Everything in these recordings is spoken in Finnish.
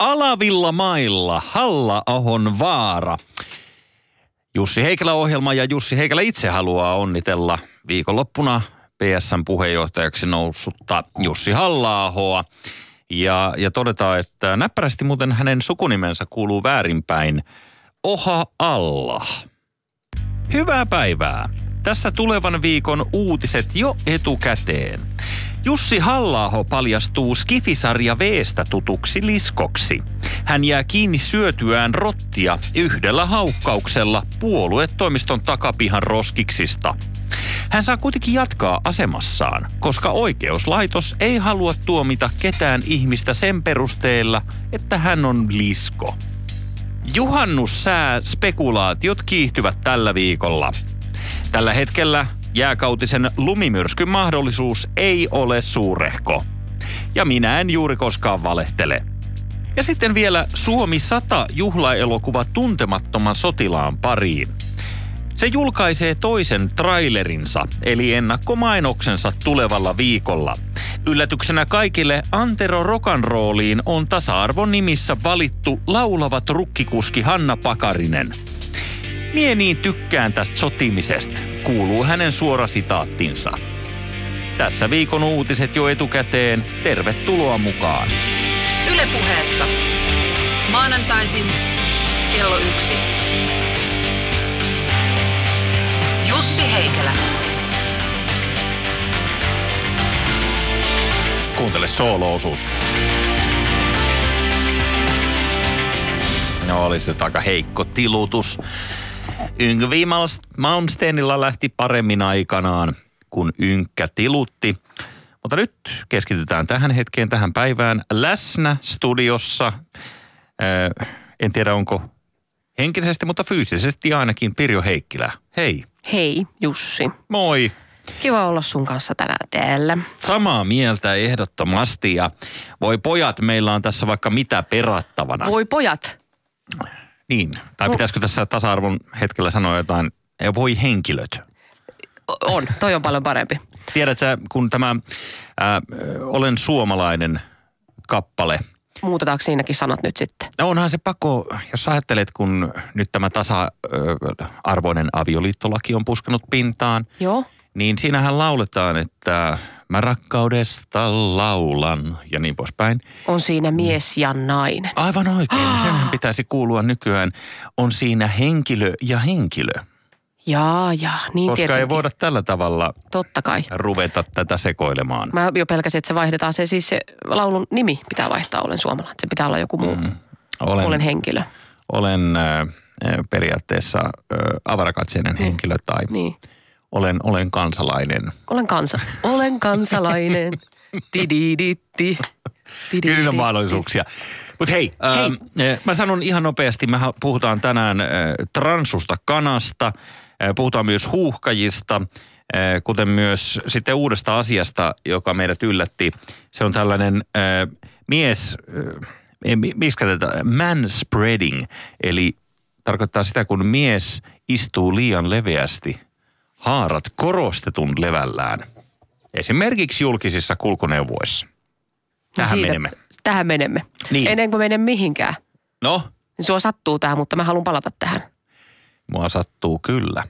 Alavilla mailla Halla-ahon vaara. Jussi Heikelä ohjelma ja Jussi Heikelä itse haluaa onnitella viikonloppuna PSN puheenjohtajaksi noussutta Jussi halla ja, ja todetaan, että näppärästi muuten hänen sukunimensä kuuluu väärinpäin. Oha Allah. Hyvää päivää. Tässä tulevan viikon uutiset jo etukäteen. Jussi halla paljastuu Skifisarja Veestä tutuksi liskoksi. Hän jää kiinni syötyään rottia yhdellä haukkauksella puoluetoimiston takapihan roskiksista. Hän saa kuitenkin jatkaa asemassaan, koska oikeuslaitos ei halua tuomita ketään ihmistä sen perusteella, että hän on lisko. Juhannussää spekulaatiot kiihtyvät tällä viikolla. Tällä hetkellä jääkautisen lumimyrskyn mahdollisuus ei ole suurehko. Ja minä en juuri koskaan valehtele. Ja sitten vielä Suomi 100 juhlaelokuva tuntemattoman sotilaan pariin. Se julkaisee toisen trailerinsa, eli ennakkomainoksensa tulevalla viikolla. Yllätyksenä kaikille Antero Rokan rooliin on tasa-arvon nimissä valittu laulavat rukkikuski Hanna Pakarinen. Mie niin tykkään tästä sotimisesta, kuuluu hänen suora sitaattinsa. Tässä viikon uutiset jo etukäteen. Tervetuloa mukaan. Ylepuheessa maanantaisin kello yksi. Jussi Heikelä. Kuuntele sooloosuus. No olisi nyt aika heikko tilutus. Yngvi Malmsteenilla lähti paremmin aikanaan, kun Ynkkä tilutti. Mutta nyt keskitytään tähän hetkeen, tähän päivään. Läsnä studiossa, äh, en tiedä onko henkisesti, mutta fyysisesti ainakin Pirjo Heikkilä. Hei. Hei Jussi. Moi. Kiva olla sun kanssa tänään täällä. Samaa mieltä ehdottomasti ja voi pojat, meillä on tässä vaikka mitä perattavana. Voi pojat. Niin, tai pitäisikö tässä tasa-arvon hetkellä sanoa jotain, voi henkilöt. On, toi on paljon parempi. Tiedätkö, kun tämä ää, Olen suomalainen kappale. Muutetaanko siinäkin sanat nyt sitten? No onhan se pakko, jos ajattelet, kun nyt tämä tasa-arvoinen avioliittolaki on puskenut pintaan. Joo. Niin siinähän lauletaan, että mä rakkaudesta laulan ja niin poispäin. On siinä mies ja nainen. Aivan oikein. Ah. Senhän pitäisi kuulua nykyään. On siinä henkilö ja henkilö. Jaa, ja niin Koska tietenkin. ei voida tällä tavalla Totta kai. ruveta tätä sekoilemaan. Mä jo pelkäsin, että se vaihdetaan. Se siis se laulun nimi pitää vaihtaa Olen suomalainen. Se pitää olla joku muu. Mm. Olen, Olen henkilö. Olen äh, periaatteessa äh, avarakatseinen Niin. henkilö tai Niin. Olen, olen kansalainen. Olen kansa. Olen kansalainen. Tididitti. Kyllä on mahdollisuuksia. Mutta hei, Hei. Ähm, mä sanon ihan nopeasti, me puhutaan tänään äh, transusta kanasta, äh, puhutaan myös huuhkajista, äh, kuten myös sitten uudesta asiasta, joka meidät yllätti. Se on tällainen äh, mies, äh, miksi tätä, manspreading, eli tarkoittaa sitä, kun mies istuu liian leveästi, haarat korostetun levällään. Esimerkiksi julkisissa kulkuneuvoissa. Tähän Siitä- menemme. Tähän menemme. Niin. Ennen kuin menen mihinkään. No, Niin sua sattuu tähän, mutta mä haluan palata tähän. mua sattuu kyllä.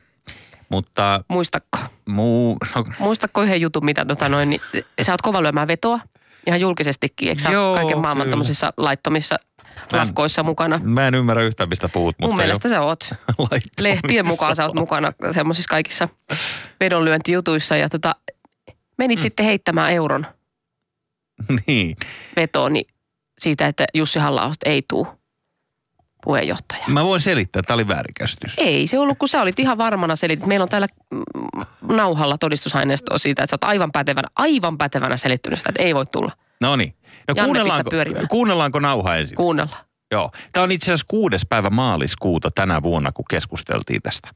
Mutta Muistakko? muu, no, Muistatko yhden jutun, mitä tota noin, niin sä oot kova lyömään vetoa ihan julkisestikin, eikö sä Joo, kaiken maailman tämmöisissä laittomissa lafkoissa mukana? mä en ymmärrä yhtään, mistä puhut. Mun mutta mielestä jo sä oot. Lehtien mukaan sä oot mukana semmoisissa kaikissa vedonlyöntijutuissa ja tota, menit mm. sitten heittämään euron Niin. vetoon niin siitä, että Jussi halla ei tuu puheenjohtaja. Mä voin selittää, tämä oli väärinkäsitys. Ei se ollut, kun sä olit ihan varmana selitit. Meillä on täällä mm, nauhalla todistusaineistoa siitä, että sä oot aivan pätevänä, aivan pätevänä selittänyt sitä, että ei voi tulla. No niin. No Janne, kuunnellaanko, kuunnellaanko nauha ensin? Kuunnella. Joo. Tämä on itse asiassa kuudes päivä maaliskuuta tänä vuonna, kun keskusteltiin tästä.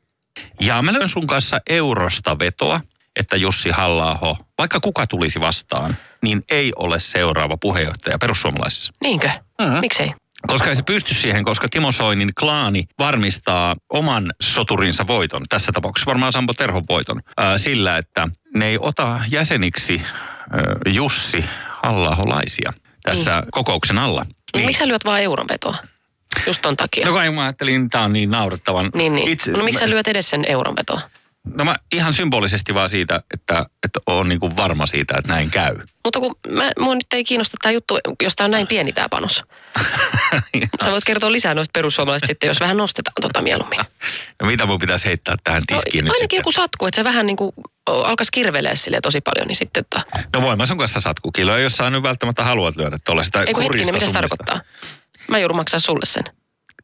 Ja mä löin sun kanssa eurosta vetoa, että Jussi halla vaikka kuka tulisi vastaan, niin ei ole seuraava puheenjohtaja perussuomalaisissa. Niinkö? Mhm. Miksei? Koska ei se pysty siihen, koska Timo Soinin klaani varmistaa oman soturinsa voiton, tässä tapauksessa varmaan Sampo Terhon voiton, ää, sillä, että ne ei ota jäseniksi ää, Jussi halla tässä kokouksen alla. Niin. Miksi sä lyöt vaan euron vetoa? Just ton takia. No kai mä ajattelin, tää on niin naurettavan. niin, niin. Itse, no miksi sä lyöt edes sen euron vetoa? No mä ihan symbolisesti vaan siitä, että, että on niin kuin varma siitä, että näin käy. Mutta kun mä, mua nyt ei kiinnosta tämä juttu, jos tämä on näin pieni tämä panos. Sä voit kertoa lisää noista perussuomalaisista sitten, jos vähän nostetaan tota mieluummin. No mitä mun pitäisi heittää tähän tiskiin no, nyt ainakin sitten? joku satku, että se vähän niin kuin alkaisi kirvelee sille tosi paljon, niin sitten, että... No voin mä sun kanssa satkukiloa, jos sä nyt välttämättä haluat lyödä tuolla sitä Ei kun hetkinen, mitä se tarkoittaa? Mä joudun maksaa sulle sen.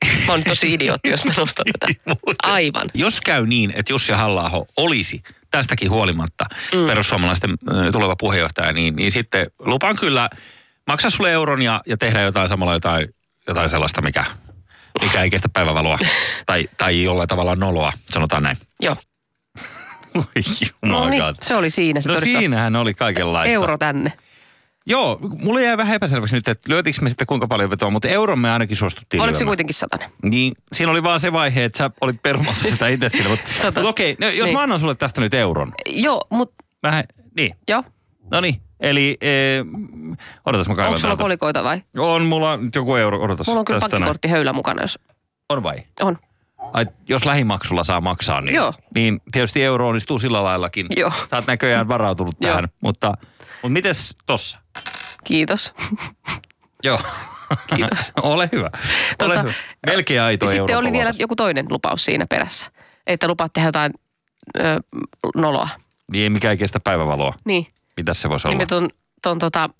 Mä oon nyt tosi idiootti, jos mä nostan tätä. Aivan. Jos käy niin, että Jussi halla olisi tästäkin huolimatta mm. perussuomalaisten tuleva puheenjohtaja, niin, niin sitten lupaan kyllä maksaa sulle euron ja, ja tehdä jotain samalla jotain, jotain sellaista, mikä, mikä ei kestä päivävaloa tai, tai jollain tavalla noloa, sanotaan näin. Joo. Oi No niin, se oli siinä. Se No siinähän oli kaikenlaista. euro tänne. Joo, mulle jäi vähän epäselväksi nyt, että lyötiinkö me sitten kuinka paljon vetoa, mutta euron me ainakin suostuttiin Oliko se lyömään. kuitenkin satanen? Niin, siinä oli vaan se vaihe, että sä olit perumassa sitä itse sille. Mutta Sata. mut okei, no, jos Niin. mä annan sulle tästä nyt euron. Joo, mutta Vähän, niin. joo. No niin, eli e, odotas mä kaivan Onko sulla kolikoita vai? On mulla nyt joku euro, odotas. Mulla on kyllä pankkikortti höylä mukana, jos On vai? on. Ai, jos lähimaksulla saa maksaa, niin, Joo. niin tietysti euro onnistuu sillä laillakin. Joo. Sä oot näköjään varautunut tähän, mutta, mutta mites tossa? Kiitos. Joo. Kiitos. Ole hyvä. Ole Tota, hyvä. Melkein aito Ja sitten oli vielä joku toinen lupaus siinä perässä. Että lupaat tehdä jotain ö, noloa. Niin ei mikään kestä päivävaloa. Niin. Mitäs se voisi Niin olla? me ton, ton, tota,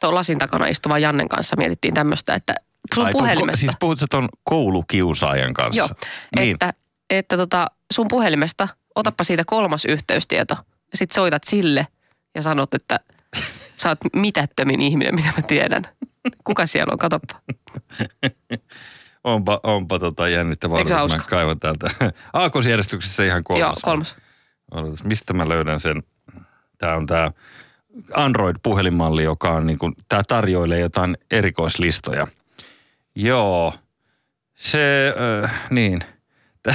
ton lasin takana istuvan Jannen kanssa mietittiin tämmöistä, että sun Ai, tuon puhelimesta. Ko, siis puhut sä ton koulukiusaajan kanssa? Joo, Niin. että, että tota, sun puhelimesta, otappa siitä kolmas yhteystieto. Ja sit soitat sille ja sanot, että sä oot mitättömin ihminen, mitä mä tiedän. Kuka siellä on? Katoppa. Onpa, onpa tota jännittävää. Eikö mä kaivan täältä. Aakkosjärjestyksessä ihan kolmas. Joo, kolmas. Odotas, mistä mä löydän sen? Tää on tää Android-puhelinmalli, joka on niinku, tää tarjoilee jotain erikoislistoja. Joo, se, äh, niin.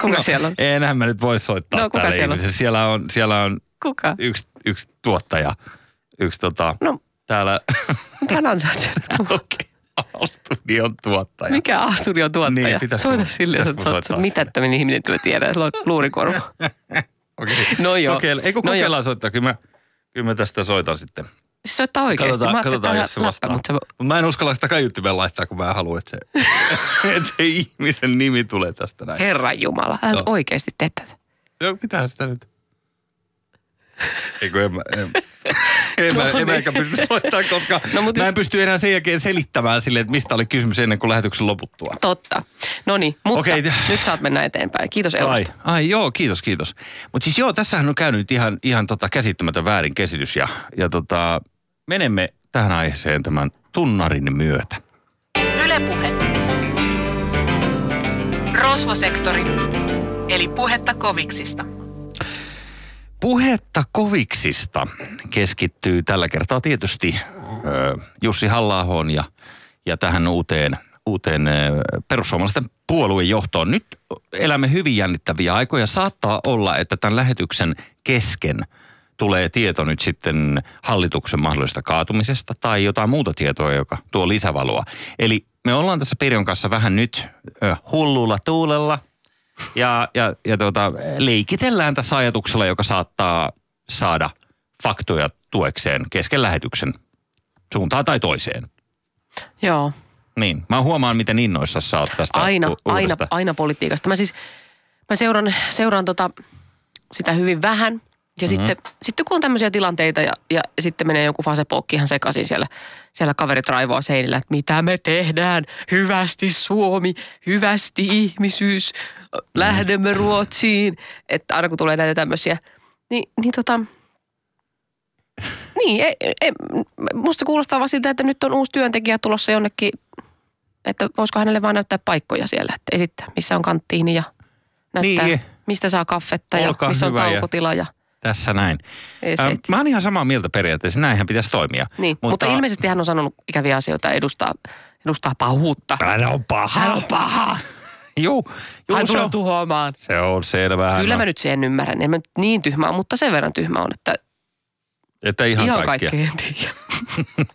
Kuka siellä on? Enhän mä nyt voi soittaa No, kuka siellä on? Siellä on, siellä on Kuka? yksi, yksi tuottaja. Yksi tota, No, täällä, mitä ansaat okei, studion tuottaja. Mikä A-studion tuottaja? Niin, pitäisikö Soita mun- sille, jos sä oot sille? mitättömin ihminen, että mä tiedän, että luurikorva. Okei. No joo. Kokeile, ei kun No kokeillaan soittaa. Kyllä mä, kyllä mä tästä soitan sitten. Siis soittaa oikeasti. Katsotaan, mä katsotaan jos se vastaa. mutta se mä en uskalla sitä kaiuttimeen laittaa, kun mä haluan, että se, että se ihmisen nimi tulee tästä näin. Herran Jumala, älä nyt Joo. oikeasti tee tätä. Joo, pitää sitä nyt. Eikö en mä, en, en, mä, No en mä niin. eikä pysty soittamaan, koska No, mä en jos- pysty enää sen jälkeen selittämään sille, että mistä oli kysymys ennen kuin lähetyksen loputtua. Totta. No niin, mutta Okei. nyt saat mennä eteenpäin. Kiitos Ai, Eurosta. ai joo, kiitos, kiitos. Mutta siis joo, tässähän on käynyt ihan, ihan tota käsittämätön väärinkäsitys ja, ja tota, menemme tähän aiheeseen tämän tunnarin myötä. Ylepuhe. Rosvosektori, eli puhetta koviksista. Puhetta koviksista keskittyy tällä kertaa tietysti Jussi halla ja, ja tähän uuteen, uuteen perussuomalaisten puolueen johtoon. Nyt elämme hyvin jännittäviä aikoja. Saattaa olla, että tämän lähetyksen kesken tulee tieto nyt sitten hallituksen mahdollisesta kaatumisesta tai jotain muuta tietoa, joka tuo lisävaloa. Eli me ollaan tässä Pirjon kanssa vähän nyt hullulla tuulella ja, ja, ja tuota, leikitellään tässä ajatuksella, joka saattaa saada faktoja tuekseen kesken lähetyksen suuntaan tai toiseen. Joo, Niin, mä huomaan, miten innoissa sä oot tästä aina, u- aina, aina politiikasta. Mä siis, mä seuraan, seuraan tota, sitä hyvin vähän. Ja Mhm. mm-hmm. sitten, sitten kun on tämmöisiä tilanteita ja, ja sitten menee joku fasepookki ihan sekaisin siellä, siellä kaverit raivoa seinillä, että mitä me tehdään, hyvästi Suomi, hyvästi ihmisyys, lähdemme Ruotsiin. Että aina kun tulee näitä tämmöisiä, niin, niin tota, niin, ei, ei, musta kuulostaa vaan siltä, että nyt on uusi työntekijä tulossa jonnekin, että voisiko hänelle vaan näyttää paikkoja siellä, että esittää, missä on kanttiini ja näyttää, Niin. mistä saa kaffetta ja Olkaa missä on ja- taukotila ja Tässä näin. Ähm, mä oon ihan samaa mieltä periaatteessa, näinhän pitäisi toimia. Niin, mutta, mutta ilmeisesti hän on sanonut ikäviä asioita edustaa, edustaa pahuutta. Hän on paha. Hän on paha. Juu, juu Hän se, tulee on, tuhoamaan. se on selvää. Kyllä mä nyt sen ymmärrän. En mä nyt niin tyhmä ole, mutta sen verran tyhmä on, että Että ihan, ihan kaikkia. kaikkea tiedä.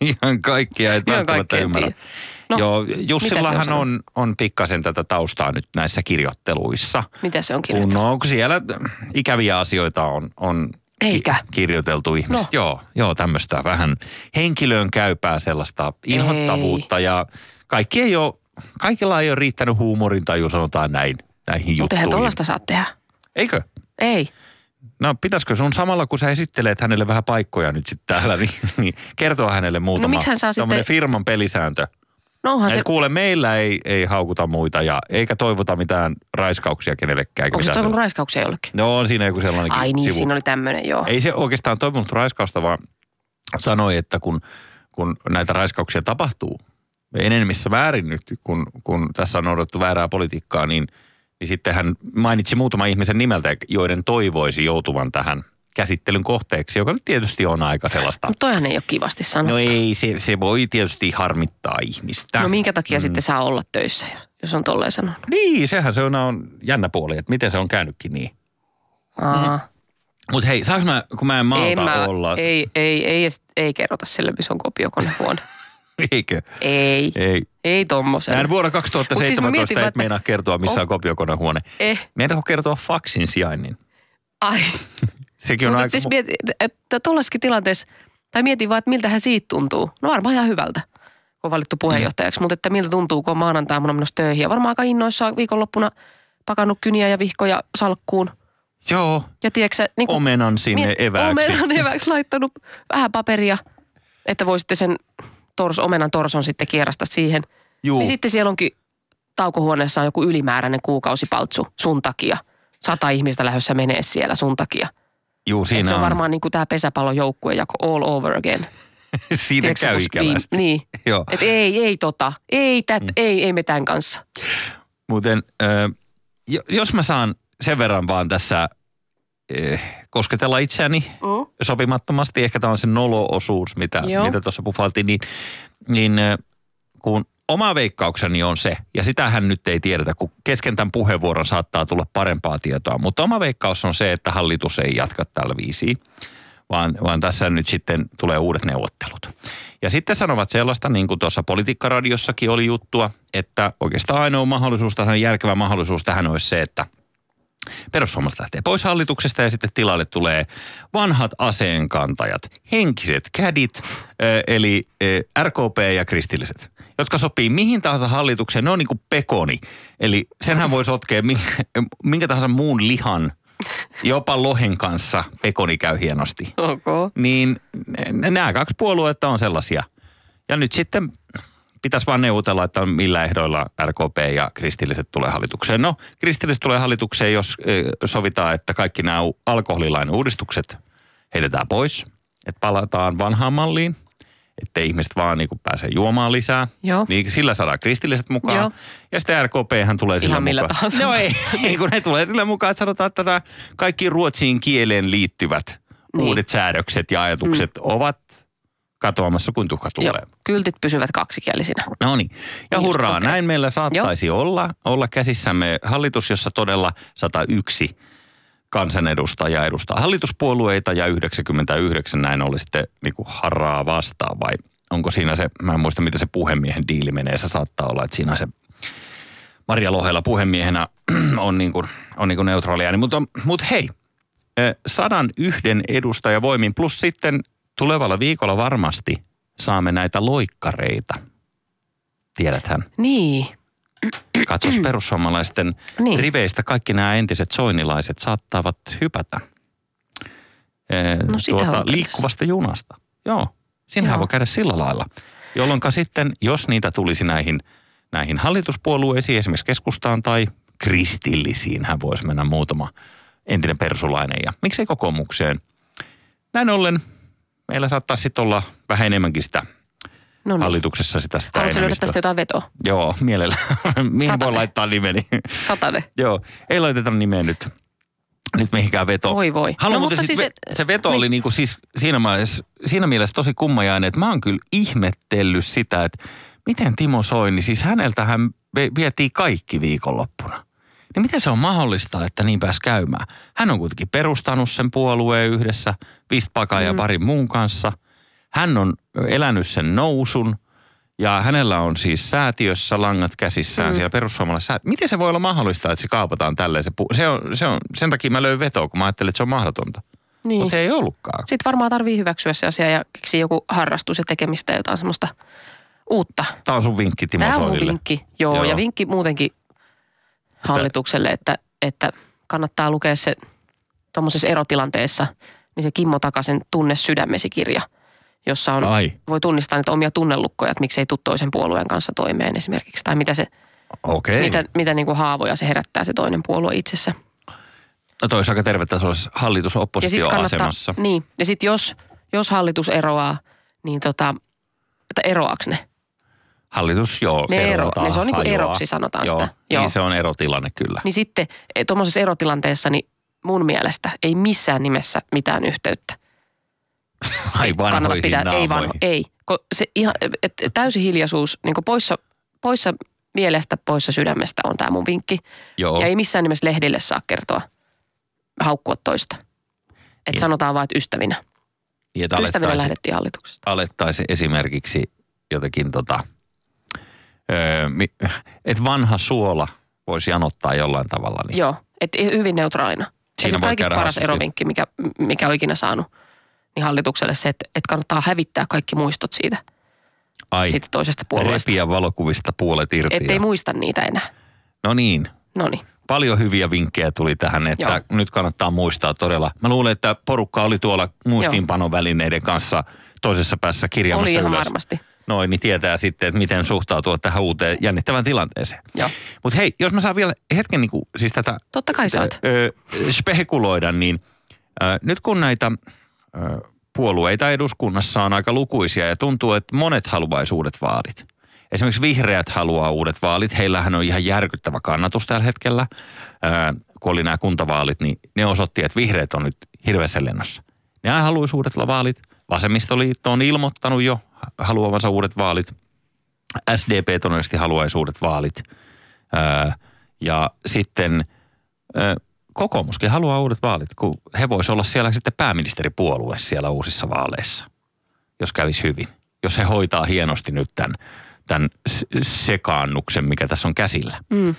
Ihan kaikkia et Ihan välttämättä kaikkea ymmärrä. tiedä. No, Joo, Jussillahan on, on pikkasen tätä taustaa nyt näissä kirjoitteluissa. Mitä se on Kun, kirjoittanut? no, kun siellä ikäviä asioita on, on ki- Eikä. kirjoiteltu ihmiset. No. Joo, joo, tämmöistä vähän henkilöön käypää sellaista inhottavuutta ja kaikki ei ole, kaikilla ei ole riittänyt huumorintaju, sanotaan näin, näihin Mutta juttuihin. eihän tuollaista saa tehdä. Eikö? Ei. No pitäisikö sun samalla, kun sä esittelet hänelle vähän paikkoja nyt sitten täällä, niin, niin kertoa hänelle muutama miksi hän saa sitten- firman pelisääntö. No onhan Se... se, Kuule, meillä ei, ei haukuta muita ja eikä toivota mitään raiskauksia kenellekään. onko se toivonut sellaista. raiskauksia jollekin? No on siinä joku sellainenkin Ai niin, sivu. siinä oli tämmöinen, joo. Ei se oikeastaan toivonut raiskausta, vaan sanoi, että kun, kun näitä raiskauksia tapahtuu enemmissä määrin nyt, kun, kun tässä on noudattu väärää politiikkaa, niin, niin sitten hän mainitsi muutaman ihmisen nimeltä, joiden toivoisi joutuvan tähän käsittelyn kohteeksi, joka nyt tietysti on aika sellaista. Mutta toihan ei ole kivasti sanottu. No ei, se, se voi tietysti harmittaa ihmistä. No minkä takia mm. sitten saa olla töissä, jos on tolleen sanonut? Niin, sehän se on, on jännä puoli, että miten se on käynytkin niin. Aa, Mutta hei, saanko mä, kun mä en malta ei, mä, olla, ei, ei, ei, ei, ei kerrota sille, missä on kopiokonehuone. eikö? ei, Ei. ei tommosen. Näin vuonna Mut siis 2017 mä mietin, et meinaa kertoa, missä Oh. on kopiokonehuone. Eh, Meinaatko kertoa faksin sijainnin? ai. Sekin on Mutta aika... siis mietin, että tuollaisessakin tilanteessa, tai mietin vaan, että miltä hän siitä tuntuu. No varmaan ihan hyvältä, kun on valittu puheenjohtajaksi. Mutta että miltä tuntuu, kun on maanantaina menossa töihin. Ja varmaan aika innoissaan viikonloppuna pakannut kyniä ja vihkoja salkkuun. Joo, Ja tiedätkö niin kuin, omenan sinne miet- evääksi. Omenan evääksi laittanut vähän paperia, että voi sitten sen tors, omenan torson sitten kierrasta siihen. Juu. Niin sitten siellä onkin taukohuoneessa on joku ylimääräinen kuukausipaltsu sun takia. Sata ihmistä lähdössä menee siellä sun takia. Juu, Et siinä se on on, varmaan niin kuin tämä pesäpallon joukkue jako all over again. siinä Tiedätkö, käy ikävästi. Niin. Joo. Et ei, ei tota. Ei, tät, Mm. ei, ei me tämän kanssa. Muuten, jo- jos mä saan sen verran vaan tässä eh, kosketella itseäni Mm. sopimattomasti, ehkä tämä on se nolo-osuus, mitä, Joo. mitä tuossa puhaltiin, niin, niin ö, kun oma veikkaukseni on se, ja sitähän nyt ei tiedetä, kun kesken tämän puheenvuoron saattaa tulla parempaa tietoa, mutta oma veikkaus on se, että hallitus ei jatka tällä viisiin, vaan, vaan tässä nyt sitten tulee uudet neuvottelut. Ja sitten sanovat sellaista, niin kuin tuossa politiikkaradiossakin oli juttua, että oikeastaan ainoa mahdollisuus, tähän järkevä mahdollisuus tähän olisi se, että perussuomalaiset lähtee pois hallituksesta ja sitten tilalle tulee vanhat aseenkantajat, henkiset kädit, eli RKP ja kristilliset, jotka sopii mihin tahansa hallitukseen. Ne on niin kuin pekoni, eli senhän voi sotkea minkä, tahansa muun lihan, jopa lohen kanssa pekoni käy hienosti Okay. niin nämä kaksi puoluetta on sellaisia. Ja nyt sitten pitäisi vaan neuvotella, että millä ehdoilla RKP ja kristilliset tulee hallitukseen. No, kristilliset tulee hallitukseen, jos sovitaan, että kaikki nämä alkoholilain uudistukset heitetään pois. Että palataan vanhaan malliin, ettei ihmiset vaan niin pääse juomaan lisää. Joo. Niin sillä saadaan kristilliset mukaan. Joo. Ja sitten RKP hän tulee sillä Ihan millä mukaan. tahansa. No ei, ei, kun ne tulee sillä mukaan, että sanotaan, että nämä kaikki ruotsiin kieleen liittyvät Niin. uudet säädökset ja ajatukset mm. ovat katoamassa kuin tuhka Joo, tulee. kyltit pysyvät kaksikielisinä. No niin. Ja Just hurraa, okei. näin meillä saattaisi olla, olla käsissämme hallitus, jossa todella 101 kansanedustajaa edustaa hallituspuolueita ja 99 näin oli sitten niin kuin harraa vastaan vai onko siinä se, mä en muista miten se puhemiehen diili menee, se saattaa olla, että siinä se Maria Lohela puhemiehenä on niin kuin, on niin kuin neutraali ääni. Mutta, mutta hei, eh, sadan yhden edustaja voimin plus sitten tulevalla viikolla varmasti saamme näitä loikkareita. Tiedäthän, Niin. Katsos perussuomalaisten Niin. riveistä kaikki nämä entiset soinilaiset saattavat hypätä eh, No tuota, liikkuvasta junasta. Joo, siinähän Joo. voi käydä sillä lailla. Jolloin sitten, jos niitä tulisi näihin, näihin hallituspuolueisiin, esimerkiksi keskustaan tai kristillisiin, hän voisi mennä muutama entinen persulainen ja miksei kokoomukseen. Näin ollen meillä saattaa sitten olla vähän enemmänkin sitä No niin. hallituksessa sitä, sitä Haluatko löydä tästä jotain vetoa? Joo, mielellä. Mihin voi laittaa nimeni? Satanen. Joo, ei laiteta nimeä nyt. Nyt mihinkään veto. Voi voi. Haluan No, mutta mutta siis siis ve- et- se veto niin. oli niinku siis siinä mielessä, siinä mielessä tosi kummajainen, että mä oon kyllä ihmettellyt sitä, että miten Timo Soini, siis häneltähän vietiin kaikki viikonloppuna. Niin miten se on mahdollista, että niin pääsi käymään? Hän on kuitenkin perustanut sen puolueen yhdessä, Vistpakan mm. ja parin muun kanssa. Hän on elänyt sen nousun ja hänellä on siis säätiössä langat käsissään mm. siellä perussuomalaisessa. Miten se voi olla mahdollista, että se kaapataan tälleen? Se, pu- se, on, se on, sen takia mä löin vetoa, kun mä ajattelin, että se on mahdotonta. Niin. Mutta se ei ollutkaan. Sitten varmaan tarvii hyväksyä se asia ja keksiä joku harrastus ja tekemistä ja jotain semmoista uutta. Tämä on sun vinkki Timo Tämä on mun vinkki, joo, Joo. ja vinkki muutenkin hallitukselle, että, että kannattaa lukea se tuommoisessa erotilanteessa, niin se Kimmo Takasen Tunne sydämesi-kirja, jossa on, Ai, voi tunnistaa niitä omia tunnelukkoja, että miksi ei tule toisen puolueen kanssa toimeen esimerkiksi, tai mitä, se, okei. mitä, mitä niin kuin haavoja se herättää se toinen puolue itsessä. No toi olisi aika tervettä, se olisi Ja sitten hallitus-oppositioasemassa. niin, ja sitten jos, jos hallitus eroaa, niin tota, että eroaks ne? Hallitus, joo, Ne ero- ne se on niin kuin eroksi sanotaan joo, sitä. Niin Joo. se on erotilanne kyllä. Niin sitten tuommoisessa erotilanteessa niin mun mielestä ei missään nimessä mitään yhteyttä. Ai kannata pitää, ei naamoihin. vanho, ei. Se ihan, et, et, täysi hiljaisuus, niin poissa, poissa mielestä, poissa sydämestä on tämä mun vinkki. Joo, Ja ei missään nimessä lehdille saa kertoa, haukkua toista. Että sanotaan vaan, että ystävinä. niin että Ystävinä lähdettiin hallituksesta. alettaisiin esimerkiksi jotenkin tota, öö, että vanha suola voisi janottaa jollain tavalla. Niin. Joo, että hyvin neutraalina. ja Siinä sitten voi kaikista paras erovinkki, mikä, mikä on ikinä saanut niin hallitukselle se, että, että kannattaa hävittää kaikki muistot siitä, Ai, siitä toisesta puolueesta. repiä valokuvista puolet irti. Ettei ja- muista niitä enää. No niin, No niin. paljon hyviä vinkkejä tuli tähän, että Joo. nyt kannattaa muistaa todella. Mä luulen, että porukka oli tuolla muistiinpanovälineiden kanssa toisessa päässä kirjaamassa Oli ihan ylös. varmasti. Noin, niin tietää sitten, että miten suhtautua tähän uuteen jännittävään tilanteeseen. Mutta hei, jos mä saan vielä hetken niin kuin, siis tätä Totta kai saat. ö, spekuloida, niin ö, nyt kun näitä puolueita eduskunnassa on aika lukuisia ja tuntuu, että monet haluaisi uudet vaalit. Esimerkiksi vihreät haluaa uudet vaalit. Heillähän on ihan järkyttävä kannatus tällä hetkellä. Ö, kun oli nämä kuntavaalit, niin ne osoitti, että vihreät on nyt hirveässä lennossa. Ne haluaisi uudet vaalit. Vasemmistoliitto on ilmoittanut jo haluavansa uudet vaalit. SDP todennäköisesti haluaisi uudet vaalit. Öö, ja sitten ö, kokoomuskin haluaa uudet vaalit, kun he voisi olla siellä sitten pääministeripuolue siellä uusissa vaaleissa, jos kävisi hyvin. Jos he hoitaa hienosti nyt tämän, tämän sekaannuksen, mikä tässä on käsillä. Mm.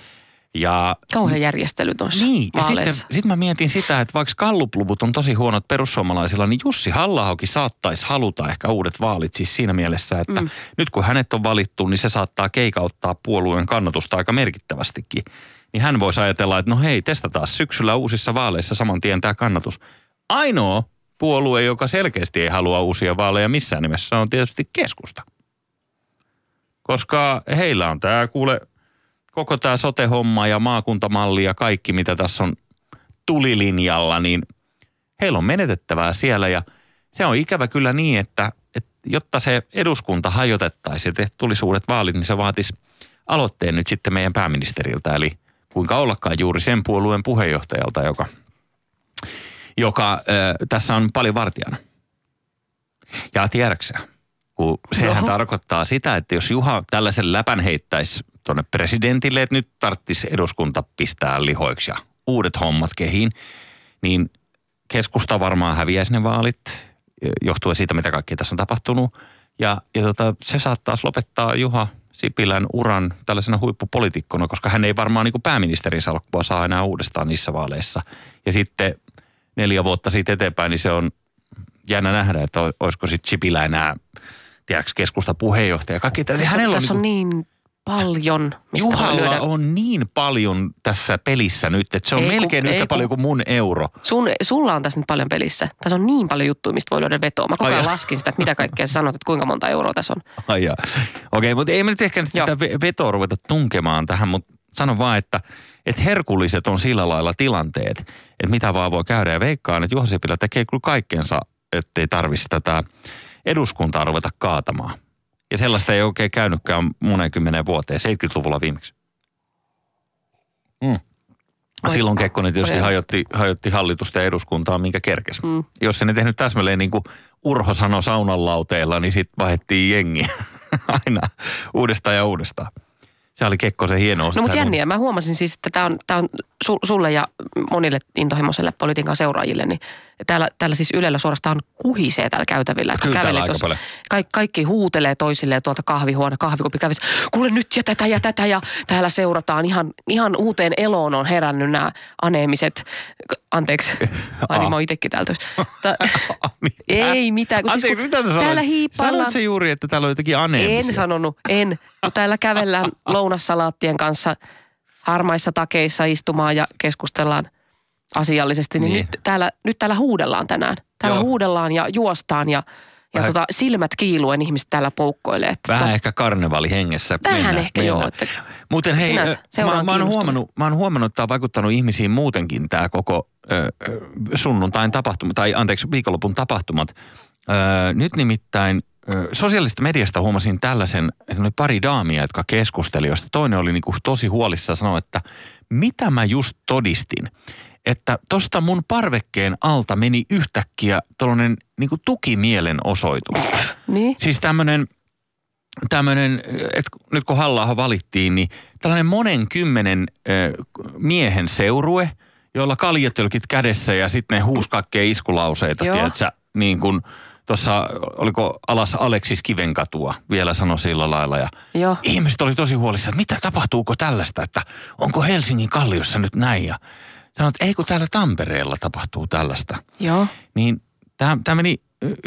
Ja Kauhean järjestely tuossa niin, ja sitten vaaleissa. sit mä mietin sitä, että vaikka kallupluvut on tosi huonot perussuomalaisilla, niin Jussi halla saattaisi haluta ehkä uudet vaalit siis siinä mielessä, että mm. nyt kun hänet on valittu, niin se saattaa keikauttaa puolueen kannatusta aika merkittävästikin. Niin hän voisi ajatella, että no hei, testataan syksyllä uusissa vaaleissa saman tien tämä kannatus. Ainoa puolue, joka selkeästi ei halua uusia vaaleja missään nimessä, on tietysti keskusta. Koska heillä on tämä kuule koko tämä sote-homma ja maakuntamalli ja kaikki, mitä tässä on tulilinjalla, niin heillä on menetettävää siellä ja se on ikävä kyllä niin, että, että jotta se eduskunta hajotettaisiin ja tulisi uudet vaalit, niin se vaatisi aloitteen nyt sitten meidän pääministeriltä, eli kuinka ollakaan juuri sen puolueen puheenjohtajalta, joka, joka äh, tässä on paljon vartijana. Ja tiedäksä, kun sehän Oho. tarkoittaa sitä, että jos Juha tällaisen läpän heittäisi tuonne presidentille, että nyt tarvitsisi eduskunta pistää lihoiksi ja uudet hommat kehiin, niin keskusta varmaan häviäisi ne vaalit johtuen siitä, mitä kaikkea tässä on tapahtunut. Ja, ja tota, se saattaisi lopettaa Juha Sipilän uran tällaisena huippupolitiikkona, koska hän ei varmaan niin kuin pääministerin salkkua saa enää uudestaan niissä vaaleissa. Ja sitten neljä vuotta siitä eteenpäin, niin se on jännä nähdä, että olisiko sitten Sipilä enää, tiedätkö, keskusta puheenjohtaja. Kaikki, Tässä, hänellä on tässä on niin niin paljon, mistä Juhalla lyödä. on niin paljon tässä pelissä nyt, että se on Ei kun- melkein ei yhtä kun- paljon kuin mun euro. Sun, sulla on tässä nyt paljon pelissä. Tässä on niin paljon juttuja, mistä voi lyödä vetoa. Mä koko ajan laskin sitä, että mitä kaikkea sä sanot, että kuinka monta euroa tässä on. Ai. Okei, mutta ei me nyt ehkä nyt sitä ve- vetoa ruveta tunkemaan tähän, mutta sano vaan, että, että herkulliset on sillä lailla tilanteet, että mitä vaan voi käydä. Ja veikkaan, että Juha Sipilä tekee kyllä kaikkensa, ettei tarvitsisi tätä eduskuntaa ruveta kaatamaan. Ja sellaista ei oikein käynytkään monen kymmenen vuoteen, 70-luvulla viimeksi. Mm. Oi. Silloin Kekkonen tietysti hajotti, hajotti hallitusta ja eduskuntaa, minkä kerkesi. Mm. Jos se ne tehnyt täsmälleen niin kuin Urho sanoi saunan lauteella, niin sitten vaihdettiin jengiä aina uudestaan ja uudestaan. Se oli Kekkosen hienous. No mutta jänniä. Mä huomasin siis, että tämä on, tää on su, sulle ja monille intohimoiselle politiikan seuraajille, niin Täällä, täällä siis Ylellä suorastaan kuhisee täällä käytävillä. että Kyllä täällä aika tuossa- paljon. Kaikki, kaikki huutelee toisilleen tuolta kahvihuone, kahvikuppi kävissä. Kuule nyt ja tätä ja tätä ja täällä seurataan ihan, ihan uuteen eloon on herännyt nämä aneemiset. Anteeksi, ai niin mä oon itsekin täältä. Ta- Mitä? ei mitään, kun Anteeksi, siis kun mitä sä täällä hiippaillaan. Sanoit se juuri, että täällä on jotakin aneemisia? En sanonut, en. Kun täällä kävellään lounassalaattien kanssa harmaissa takeissa istumaan ja keskustellaan asiallisesti, niin, Niin. Nyt, täällä, nyt täällä huudellaan tänään. Täällä Joo. huudellaan ja juostaan ja, ja Vähän- tota, silmät kiiluen ihmiset täällä poukkoilee. Että Vähän to- ehkä karnevaali hengessä. Vähän ehkä joo, että- Muuten hei, mä, mä, oon huomannut, mä oon huomannut, että tämä on vaikuttanut ihmisiin muutenkin tämä koko ö, sunnuntain tapahtuma, tai anteeksi viikonlopun tapahtumat. Ö, nyt nimittäin sosiaalisesta mediasta huomasin tällaisen, että oli pari daamia, jotka keskusteli, josta toinen oli niinku tosi huolissa ja sanoi, että mitä mä just todistin, että tosta mun parvekkeen alta meni yhtäkkiä tuollainen niinku tukimielenosoitus. niin? Siis tämmöinen, tämmöinen, että nyt kun halla valittiin, niin tällainen monen kymmenen ö, miehen seurue, joilla kaljatölkit kädessä ja sitten ne huus kaikkea iskulauseita, tiedätkö, niin kuin tuossa, oliko alas Aleksis Kivenkatua, vielä sanoi sillä lailla. Ja Joo. ihmiset oli tosi huolissaan, että mitä tapahtuuko tällaista, että onko Helsingin kalliossa nyt näin. Ja sanoit, että ei kun täällä Tampereella tapahtuu tällaista Joo. niin tämä meni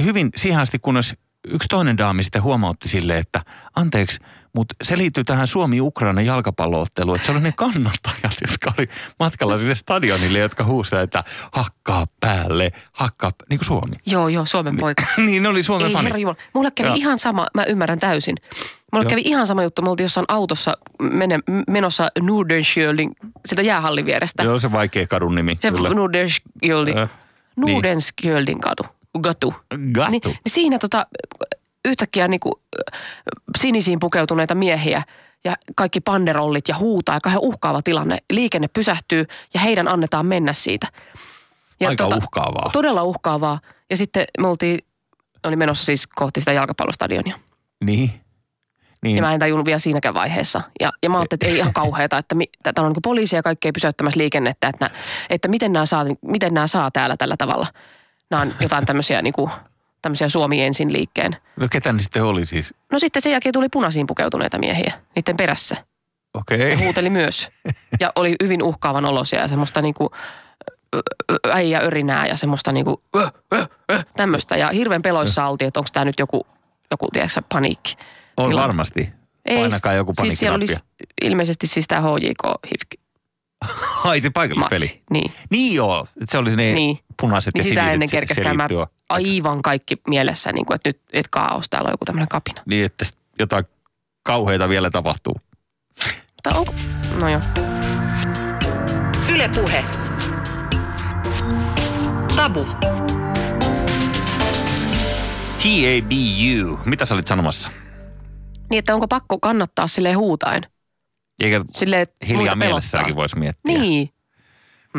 hyvin siihen asti, kunnes yksi toinen daami sitten huomautti sille, että anteeksi, mutta se liittyy tähän Suomi-Ukraina jalkapallootteluun, että se oli ne kannattajat, jotka oli matkalla sinne stadionille, jotka huusivat, että hakkaa päälle, hakkaa, niin kuin Suomi. Joo, joo, Suomen poika. niin ne oli Suomen Ei fani. herra. Mulle kävi Joo. ihan sama, mä ymmärrän täysin. Mulle Joo. kävi ihan sama juttu. Me oltiin jossain autossa mene, menossa Nordenskjöldin, sitä jäähallin vierestä. Joo, se vaikea kadun nimi. Se. Nordenskjöldin, niin. Nordenskjöldin katu. Gatu. Gatu. Niin, niin siinä tota, yhtäkkiä niinku, ö, sinisiin pukeutuneita miehiä ja kaikki panderollit ja huutaa ja kauhean uhkaava tilanne. Liikenne pysähtyy ja heidän annetaan mennä siitä. Aika uhkaavaa. Todella uhkaavaa. Ja sitten me oltiin, oli menossa siis kohti sitä jalkapallostadionia. Niin. niin. Ja mä en tajunnut vielä siinäkään vaiheessa. Ja, ja mä ajattelin, että ei ihan kauheata, että mi, täällä on niin poliisi ja kaikkea pysäyttämässä liikennettä, että, että miten, nämä saa, miten nämä saa täällä tällä tavalla. Nämä on jotain tämmöisiä, niin kuin, tämmöisiä Suomi ensin liikkeen. No ketä ne sitten oli siis? No sitten sen jälkeen tuli punaisiin pukeutuneita miehiä niiden perässä. Okei. Ja huuteli myös. Ja oli hyvin uhkaavan olosia ja semmoista niinku äijä örinää ja semmoista niinku tämmöistä. Ja hirveän peloissa oltiin, että onko tämä nyt joku, joku tiedätkö, paniikki. On tilanne. varmasti. Painakaa joku siis siellä oli ilmeisesti siis tämä HJK HIFK Ai se paikallispeli. matsi. Niin, Niin joo, se oli ne niin. punaiset niin ja sitä siniset ennen kerkes käymään aivan kaikki mielessä, niin kuin, että nyt et kaos, täällä on joku tämmöinen kapina. Niin, että jotain kauheita vielä tapahtuu. Mutta onko, no joo. Yle Puhe. Tabu. TABU. Mitä sä olit sanomassa? Niin, että onko pakko kannattaa silleen huutaen? Eikä Silleen, hiljaa mielessäänkin voisi miettiä. Niin,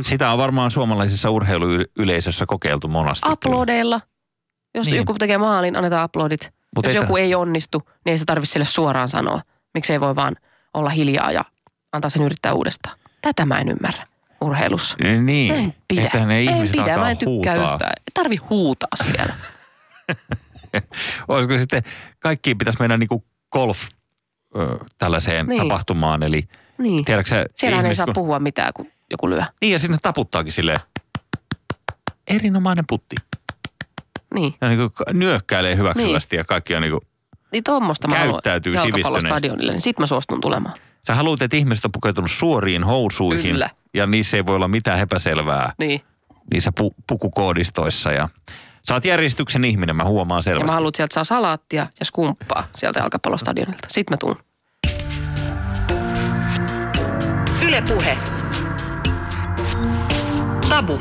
Sitä on varmaan suomalaisessa urheiluyleisössä kokeiltu monasti. kyllä. uploadeilla. Jos Niin. joku tekee maalin, annetaan uploadit. Mut Jos ei joku tä- ei onnistu, niin ei se tarvitse sille suoraan sanoa. Miksi ei voi vaan olla hiljaa ja antaa sen yrittää uudestaan. Tätä mä en ymmärrä urheilussa. Niin. Mä en pidä. Ne mä en ihmiset pidä, mä en tykkää huutaa. yhtään. Ei tarvi huutaa siellä. Olisiko sitten, kaikkiin pitäisi mennä niinku golf ö, tällaiseen Niin. tapahtumaan. Eli niin. tiedätkö sä, Siellähän ei ihmiset, saa kun- puhua mitään, kun joku lyö. Niin ja sitten taputtaakin silleen. Erinomainen putti. Niin. Ja niin kuin nyökkäilee hyväksyvästi ja kaikki on niin kuin, Niin tuommoista mä haluan Käyttäytyy jalkapallostadionille, niin sit mä suostun tulemaan. sä haluat, että ihmiset on pukeutunut suoriin housuihin. Kyllä. Ja niissä ei voi olla mitään epäselvää Niin. niissä pu- pukukoodistoissa. Ja sä oot järjestyksen ihminen, mä huomaan Ja selvästi. mä haluan, että sieltä saa salaattia ja skumppaa sieltä jalkapallostadionilta. Sitten mä tuun. Yle Puhe. Tabu.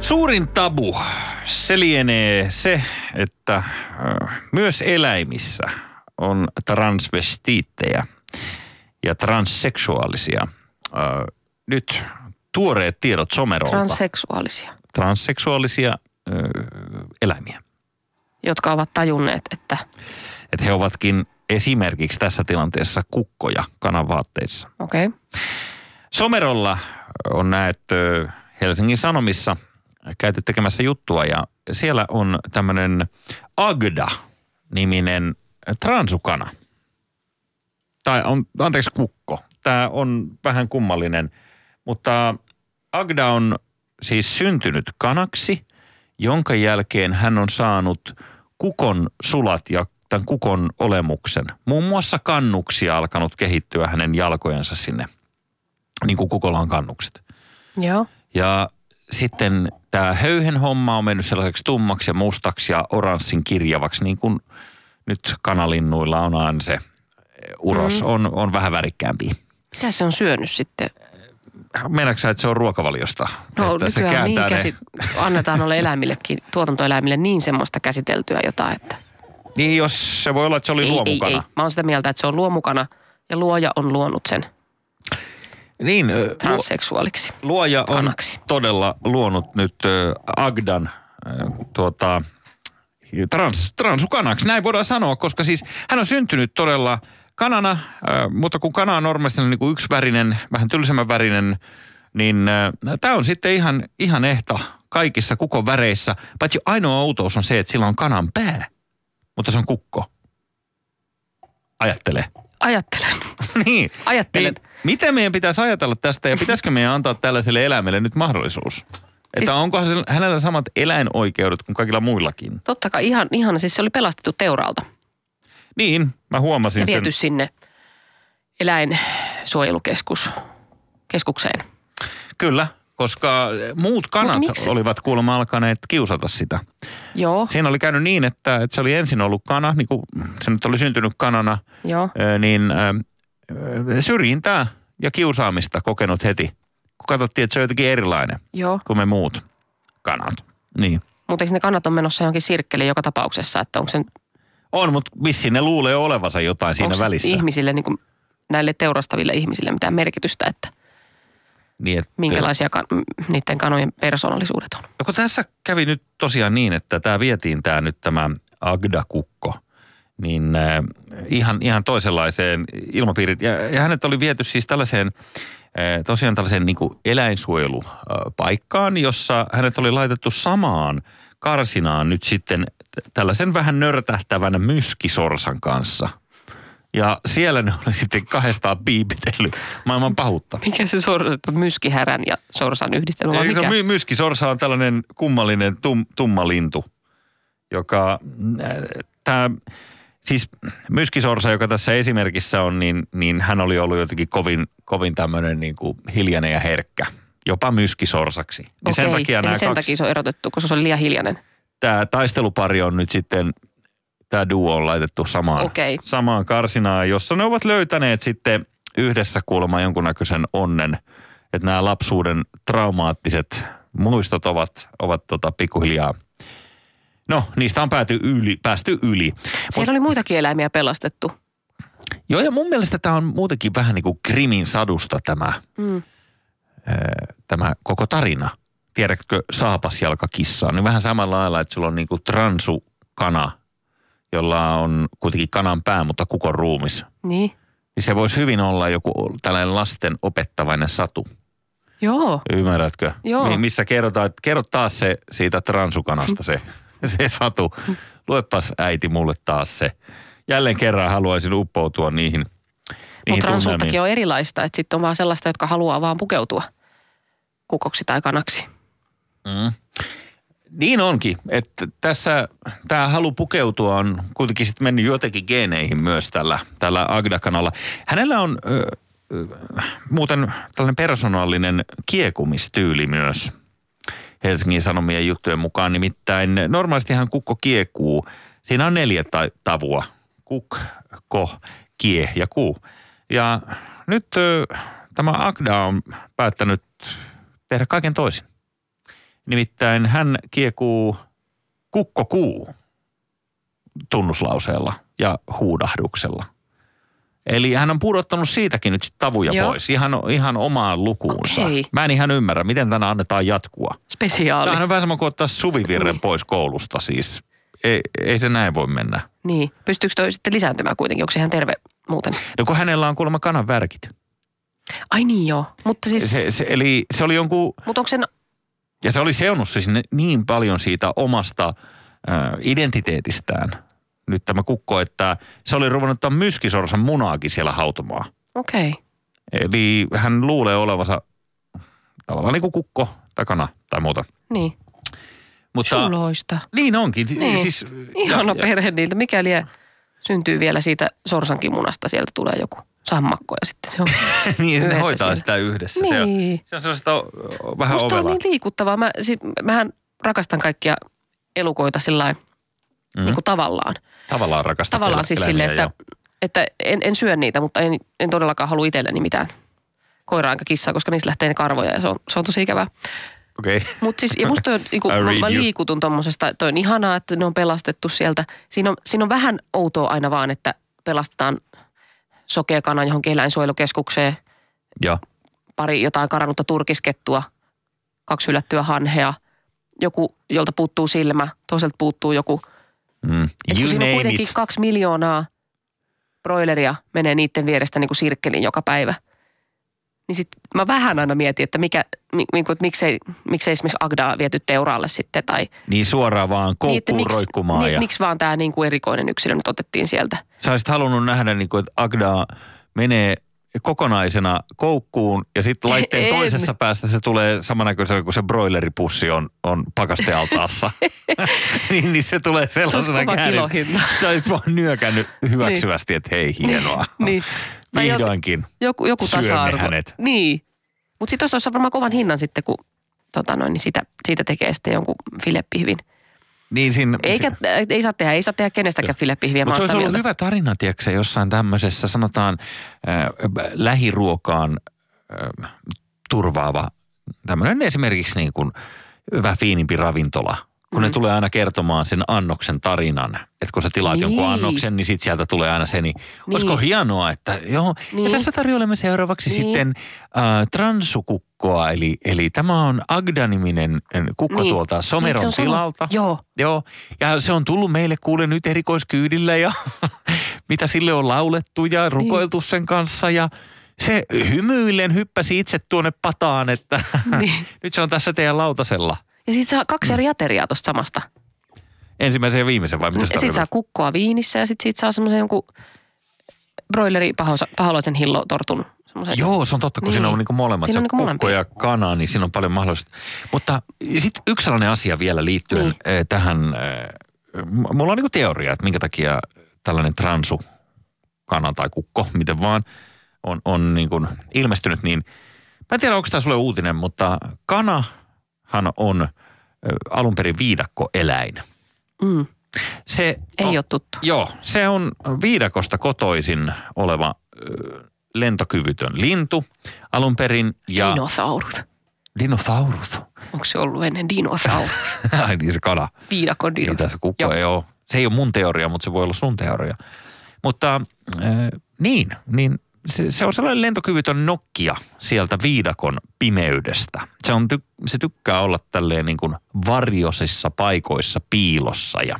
Suurin tabu, se lienee se, että myös eläimissä on transvestiittejä ja transseksuaalisia. Nyt tuoreet tiedot somerolta. Transseksuaalisia, transseksuaalisia eläimiä. jotka ovat tajunneet, että Että he ovatkin esimerkiksi tässä tilanteessa kukkoja kananvaatteissa. okei, okay, Somerolla on näet Helsingin Sanomissa käyty tekemässä juttua ja siellä on tämmöinen Agda-niminen transukana. Tai on, anteeksi, kukko. Tämä on vähän kummallinen, mutta Agda on siis syntynyt kanaksi, jonka jälkeen hän on saanut kukon sulat ja tämän kukon olemuksen. Muun muassa kannuksia alkanut kehittyä hänen jalkojensa sinne, niin kuin kukolla on kannukset. Joo. Ja sitten tämä höyhen homma on mennyt sellaiseksi tummaksi ja mustaksi ja oranssin kirjavaksi, niin kuin nyt kanalinnuilla on aina se uros, mm. on, on vähän värikkäämpi. Mitä se on syönyt sitten? Meinaatko sä, että se on ruokavaliosta? No että se niin kääntää käsi, annetaan noille eläimillekin, tuotantoeläimille niin semmoista käsiteltyä jotain, että Niin, jos se voi olla, että se oli ei, ei, luomukana. ei. Mä oon sitä mieltä, että se on luomukana ja luoja on luonut sen Niin, transseksuaaliksi. luoja on kanaksi. todella luonut nyt Agdan tuota, trans, transukanaksi, näin voidaan sanoa, koska siis hän on syntynyt todella kanana, mutta kun kana on normaalisti niin kuin yksivärinen, vähän tylsemmän värinen, niin tämä on sitten ihan, ihan ehta kaikissa kukon väreissä. Paitsi ainoa outous on se, että sillä on kanan pää, mutta se on kukko. Ajattele. Ajattelen. niin. Ajattelen. Niin, miten meidän pitäisi ajatella tästä ja pitäisikö meidän antaa tällaiselle eläimelle nyt mahdollisuus? Siis... Että onkohan se, hänellä samat eläinoikeudet kuin kaikilla muillakin? Totta kai ihan, ihan siis se oli pelastettu teuraalta Niin, mä huomasin ja sen. viety sinne eläinsuojelukeskus keskukseen. Kyllä, koska muut kanat olivat kuulemma alkaneet kiusata sitä. Joo, Siinä oli käynyt niin, että, että se oli ensin ollut kana, niin kuin se nyt oli syntynyt kanana, joo. niin syrjintää ja kiusaamista kokenut heti. Kun katsottiin, että se on jotenkin erilainen Joo, kuin me muut kanat. Niin. mutta eikö ne kannat on menossa johonkin sirkkeliin joka tapauksessa, että onko se, On, mutta vissiin ne luulee olevansa jotain siinä onko se välissä. ihmisille, niin kuin näille teurastaville ihmisille mitään merkitystä, että Niin, että, minkälaisia kan, niiden kanojen persoonallisuudet on. No kun tässä kävi nyt tosiaan niin, että tämä vietiin tämä nyt tämä Agda-kukko, niin äh, ihan, ihan toisenlaiseen ilmapiirit. Ja, ja hänet oli viety siis tällaiseen, äh, tosiaan tällaiseen niin eläinsuojelupaikkaan, jossa hänet oli laitettu samaan karsinaan nyt sitten tällaisen vähän nörtähtävän myskisorsan kanssa. Ja siellä ne oli sitten kahdestaan piipitellyt maailman pahuutta. Mikä se sorsa, myskihärän ja sorsan yhdistelmä vai se mikä? on my- myskisorsa on tällainen kummallinen tum, tumma lintu, joka tämä siis myskisorsa, joka tässä esimerkissä on, niin, niin hän oli ollut jotenkin kovin, kovin tämmöinen niin kuin hiljainen ja herkkä. Jopa myskisorsaksi. Niin Okei, sen takia eli sen kaksi, takia se on erotettu, koska se oli liian hiljainen. tämä taistelupari on nyt sitten, tämä duo on laitettu samaan, Okei. samaan karsinaan, jossa ne ovat löytäneet sitten yhdessä kuulemma jonkunnäköisen onnen, että nämä lapsuuden traumaattiset muistot ovat, ovat tota pikkuhiljaa, no niistä on pääty yli, päästy yli. Siellä oli muitakin eläimiä pelastettu. Joo ja mun mielestä tämä on muutenkin vähän niin kuin krimin sadusta tämä, Mm. tämä koko tarina. Tiedätkö saapasjalkakissaa? Niin vähän samalla lailla, että sulla on niin kuin transukana, jolla on kuitenkin kanan pää, mutta kukon ruumis. Niin. Niin se voisi hyvin olla joku tällainen lasten opettavainen satu. Joo. Ymmärrätkö? Joo. Mi- Missä kerrotaan, että kerro taas se siitä transukanasta se, se satu. Luepas äiti mulle taas se. Jälleen kerran haluaisin uppoutua niihin, Mutta transuuttakin on erilaista, että sitten on vaan sellaista, jotka haluaa vaan pukeutua kukoksi tai kanaksi. Mm. Niin onkin, että tässä tämä halu pukeutua on kuitenkin sitten mennyt jotenkin geeneihin myös tällä, tällä Agda-kanalla. Hänellä on ö, ö, muuten tällainen persoonallinen kiekumistyyli myös Helsingin Sanomien juttujen mukaan. Nimittäin normaalistihan kukko kiekuu. Siinä on neljä ta- tavua. Kuk, ko, kie ja ku. Ja nyt ö, tämä Agda on päättänyt tehdä kaiken toisin. Nimittäin hän kiekuu kukkokuu tunnuslauseella ja huudahduksella. Eli hän on pudottanut siitäkin nyt sit tavuja Joo. pois, ihan, ihan omaan lukuunsa. Okei. Mä en ihan ymmärrä, miten tänä annetaan jatkua. Spesiaali. Tämähän on vähän sama kuin ottaa suvivirren Niin. pois koulusta siis. Ei, ei se näin voi mennä. Niin. Pystyykö toi sitten lisääntymään kuitenkin? Onko se ihan terve muuten? No kun hänellä on kuulemma kanan värkit. Ai niin joo. Mutta siis, Se, se, eli se oli jonkun, mutta onko sen, ja se oli seonnut se sinne niin paljon siitä omasta äh, identiteetistään, nyt tämä kukko, että se oli ruvennut ottaa myskisorsan munaakin siellä hautomaan. okei. Okay. Eli hän luulee olevansa tavallaan niin kuin kukko takana tai muuta. Niin. Mutta Suloista. niin onkin. Niin. Siis, Ihana ja, perhe niiltä. Mikäli syntyy vielä siitä sorsankin munasta, sieltä tulee joku sammakko ja sitten se on. niin, yhdessä hoitaa siinä. sitä yhdessä. Se on, niin. se on sellaista vähän Musta on ovelaa. niin liikuttavaa. Mä, si, mähän rakastan kaikkia elukoita sillä mm. Mm. niin kuin tavallaan. Tavallaan rakastaa Tavallaan siis silleen, että, että en, en syö niitä, mutta en, en todellakaan halua itselleni mitään koiraa enkä kissaa, koska niistä lähtee ne karvoja ja se on, se on tosi ikävää. Okei. Okay. Mutta siis, ja musta on, niinku, mä, mä liikutun tommosesta, toi on ihanaa, että ne on pelastettu sieltä. Siinä on, siinä on vähän outoa aina vaan, että pelastetaan sokea kana johonkin eläinsuojelukeskukseen, Ja pari jotain karannutta turkiskettua, kaksi hylättyä hanhea, joku, jolta puuttuu silmä, toiselta puuttuu joku. mm, Et kun you siinä on kuitenkin it. kaksi miljoonaa broileria menee niiden vierestä niin kuin sirkkeliin joka päivä. Niin sit mä vähän aina mietin, että, mikä, mi, niinku, että miksei, miksei esimerkiksi Agdaa viety teuraalle sitten tai Niin suoraan vaan niin, koukkuun että miksi, roikkumaan. niin, ja miksi vaan tämä niin kuin erikoinen yksilö nyt otettiin sieltä. Sä olisit halunnut nähdä, niin kuin, että Agda menee kokonaisena koukkuun ja sitten laitteen En. toisessa päästä se tulee samannäköisenä kuin se broileripussi on, on pakastealtaassa. niin, niin se tulee sellaisena. Sä olisit vaan nyökännyt hyväksyvästi, että hei hienoa. niin. Tai Vihdoinkin. joku, joku tasa-arvo. hänet. Niin. Mutta sitten tuossa on varmaan kovan hinnan sitten, kun tota noin, niin siitä, siitä tekee sitten jonkun filepihvin. Niin siinä, Eikä, ei saa tehdä, ei saa tehdä kenestäkään filepihviä. Mutta se olisi sitä ollut mieltä. hyvä tarina, tiedätkö, jossain tämmöisessä, sanotaan äh, lähiruokaan äh, turvaava, tämmöinen esimerkiksi niin kuin vähän fiinimpi ravintola. Kun mm. ne tulee aina kertomaan sen annoksen tarinan. Että kun sä tilaat niin. jonkun Niin. annoksen, niin sit sieltä tulee aina se, niin, niin. Niin. olisiko hienoa, että joo. Niin. Niin. Ja tässä tarjoilemme seuraavaksi niin. Niin. sitten äh, transukukkoa, eli, eli tämä on Agda-niminen äh, kukko Niin. tuolta Someron Niin, se on sama- tilalta. Joo. Joo, ja se on tullut meille kuule nyt erikoiskyydillä ja mitä sille on laulettu ja rukoiltu sen kanssa ja se hymyillen hyppäsi itse tuonne pataan, että Niin. nyt se on tässä teidän lautasella. Ja sit saa kaksi eri ateriaa tuosta samasta. Ensimmäisen ja viimeisen vai mitä se Ja sit saa kukkoa viinissä ja sit siitä saa semmoisen jonkun broileri paholaisen hillotortun. Semmoisen. Joo, se on totta, kun niin. siinä on niinku molemmat. Siinä on niinku kukko ja kana, niin siinä on paljon mahdollista. Mutta sitten yksi sellainen asia vielä liittyen Niin. niin. tähän. eh, Mulla on niinku teoria, että minkä takia tällainen transu, kana tai kukko, miten vaan, on, on niin kuin ilmestynyt. Niin, mä en tiedä, onko tämä sulle uutinen, mutta kanahan on alun perin viidakkoeläin. Mm. Se Ei on, ole tuttu. Joo, se on viidakosta kotoisin oleva lentokyvytön lintu alun perin. Ja Dinosaurus. dinosaurus. Onko se ollut ennen dinosaurus? Ai niin se kana. Viidakon Niin dinosaurus. tässä kukko Joo. ei ole. Se ei ole mun teoria, mutta se voi olla sun teoria. Mutta äh, niin, niin se, se on sellainen lentokyvytön nokkia sieltä viidakon pimeydestä. Se, on se tykkää olla tälleen niin kuin varjosissa paikoissa piilossa ja,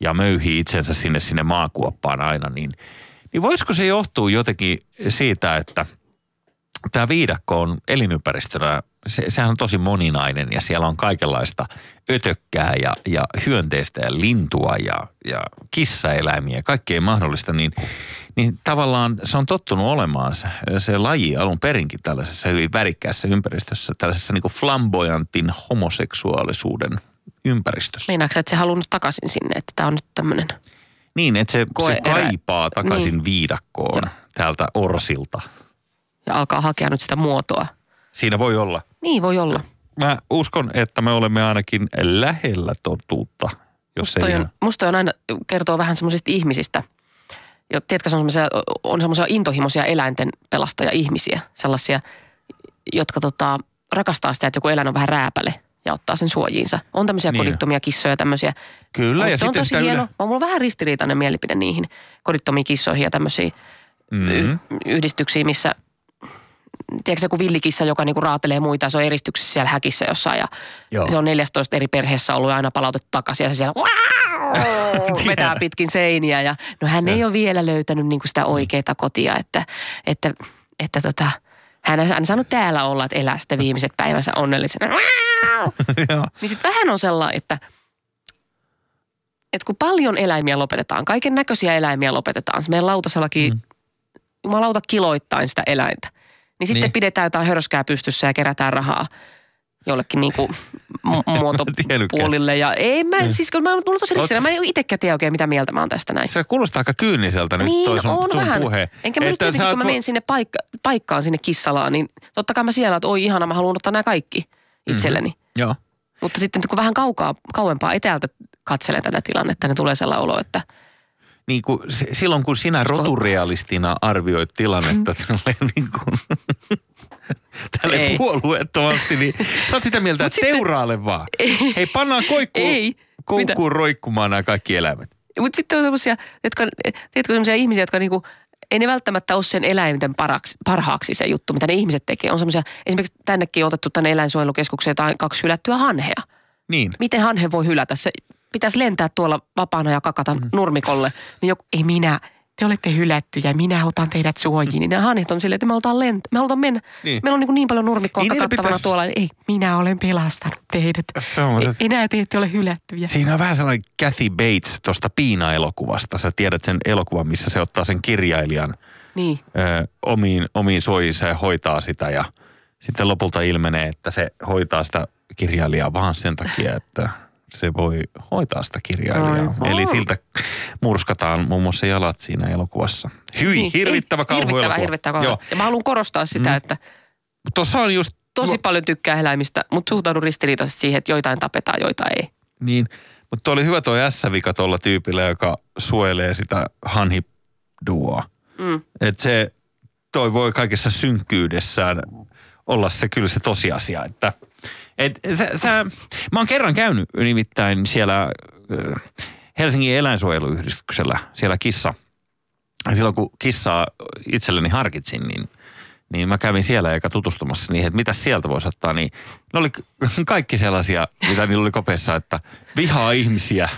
ja möyhii itsensä sinne sinne maakuoppaan aina. Niin, niin voisiko se johtua jotenkin siitä, että tämä viidakko on elinympäristönä, se, sehän on tosi moninainen ja siellä on kaikenlaista ötökkää ja, ja hyönteistä ja lintua ja, ja kissaeläimiä ja kaikkea mahdollista, niin, niin tavallaan se on tottunut olemaan se, se laji alun perinkin tällaisessa hyvin värikkäässä ympäristössä, tällaisessa niin kuin flamboyantin homoseksuaalisuuden ympäristössä. Meinaatko että se halunnut takaisin sinne, että tämä on nyt tämmöinen? Niin, että se, se kaipaa takaisin Niin. viidakkoon Joo. täältä orsilta. Ja alkaa hakea nyt sitä muotoa. Siinä voi olla. Niin voi olla. Mä uskon, että me olemme ainakin lähellä totuutta, jos Toi ei on, ihan- musta on aina, kertoo vähän semmoisista ihmisistä. Jo, tiedätkö, se on semmoisia, on semmoisia intohimoisia eläinten pelastaja-ihmisiä. Sellaisia, jotka tota, rakastaa sitä, että joku eläin on vähän rääpäle ja ottaa sen suojiinsa. On tämmöisiä Niin. kodittomia kissoja tämmöisiä. Kyllä, ja Musta on sitten tosi sitä hieno. yle... Mulla on vähän ristiriitainen mielipide niihin kodittomiin kissoihin ja tämmöisiin Mm-hmm. y- yhdistyksiin, missä tiedätkö se, kun villikissa, joka niinku raatelee muita, ja se on eristyksessä siellä häkissä jossain ja Joo. se on 14 eri perheessä ollut ja aina palautettu takaisin ja se siellä vetää pitkin seiniä ja no hän ei ole vielä löytänyt niinku sitä oikeaa kotia, että, että, että tota, hän on saanut täällä olla, että elää sitten viimeiset päivänsä onnellisena. Niin sitten vähän on sellainen, että, että kun paljon eläimiä lopetetaan, kaiken näköisiä eläimiä lopetetaan, meidän lautasellakin, mm. jumalauta kiloittain sitä eläintä, niin sitten Niin. pidetään jotain hörskää pystyssä ja kerätään rahaa jollekin niinku mu- muotopuolille. Ja ei mä, siis kun mä oon tullut tosi ristinä, mä en itsekään tiedä oikein mitä mieltä mä oon tästä näin. Se kuulostaa aika kyyniseltä nyt Niin, toi sun, on sun vähän. puhe. Enkä mä nyt tietenkin, kun mä menen sinne paikka, paikkaan sinne kissalaan, niin totta kai mä siellä, että oi ihana, mä haluan ottaa nämä kaikki itselleni. Joo. Mutta sitten kun vähän kaukaa, kauempaa etäältä katselen tätä tilannetta, niin tulee sellainen olo, että Niin kuin, silloin kun sinä roturealistina arvioit tilannetta tälleen niin kuin, tälle. Ei. puolueettomasti, niin sä oot sitä mieltä, että sitten- teuraalle vaan. Ei. Hei, pannaan koikkuun, Ei. koukkuun roikkumaan nämä kaikki eläimet. Mutta sitten on semmoisia, jotka, tiedätkö, semmoisia ihmisiä, jotka niinku, ei ne välttämättä ole sen eläinten paraksi, parhaaksi se juttu, mitä ne ihmiset tekee. On semmoisia, esimerkiksi tännekin on otettu tänne eläinsuojelukeskukseen jotain kaksi hylättyä hanhea. Niin. Miten hanhe voi hylätä? Se pitäisi lentää tuolla vapaana ja kakata Mm. nurmikolle. Niin joku, ei minä, te olette hylättyjä, minä otan teidät suojiin. Niin nämä hanhet on silleen, että me halutaan lent, me halutaan mennä. Niin. Meillä on niin, niin paljon nurmikkoa Niin, niillä kakattavana pitäisi- tuolla. Ei, minä olen pelastanut teidät. Se on, Ei, enää te ette ole hylättyjä. Siinä on vähän sellainen Kathy Bates tuosta Piina-elokuvasta. Sä tiedät sen elokuvan, missä se ottaa sen kirjailijan Niin. ö, omiin, omiin suojiinsa ja hoitaa sitä. Ja sitten lopulta ilmenee, että se hoitaa sitä kirjailijaa vaan sen takia, että se voi hoitaa sitä kirjailijaa. Aivan. Eli siltä murskataan muun muassa jalat siinä elokuvassa. Hyi, Niin. hirvittävä kauhuelokuva. Hirvittävä, hirvittävä kauhu. Joo. Ja mä haluan korostaa sitä, Mm. että Tuossa on just... tosi paljon tykkää eläimistä, mutta suhtaudun ristiriitaisesti siihen, että joitain tapetaan, joita ei. Niin, mutta oli hyvä tuo S-vika tuolla tyypillä, joka suojelee sitä hanhiduoa. Mm. Että se toi voi kaikessa synkkyydessään olla se kyllä se tosiasia, että et sä, sä, mä oon kerran käynyt nimittäin siellä ö, Helsingin eläinsuojeluyhdistyksellä, siellä kissa. Silloin kun kissaa itselleni harkitsin, niin, niin mä kävin siellä eikä tutustumassa niihin, että mitä sieltä voisi ottaa. Niin ne oli kaikki sellaisia, mitä niillä oli kopeessa, että vihaa ihmisiä,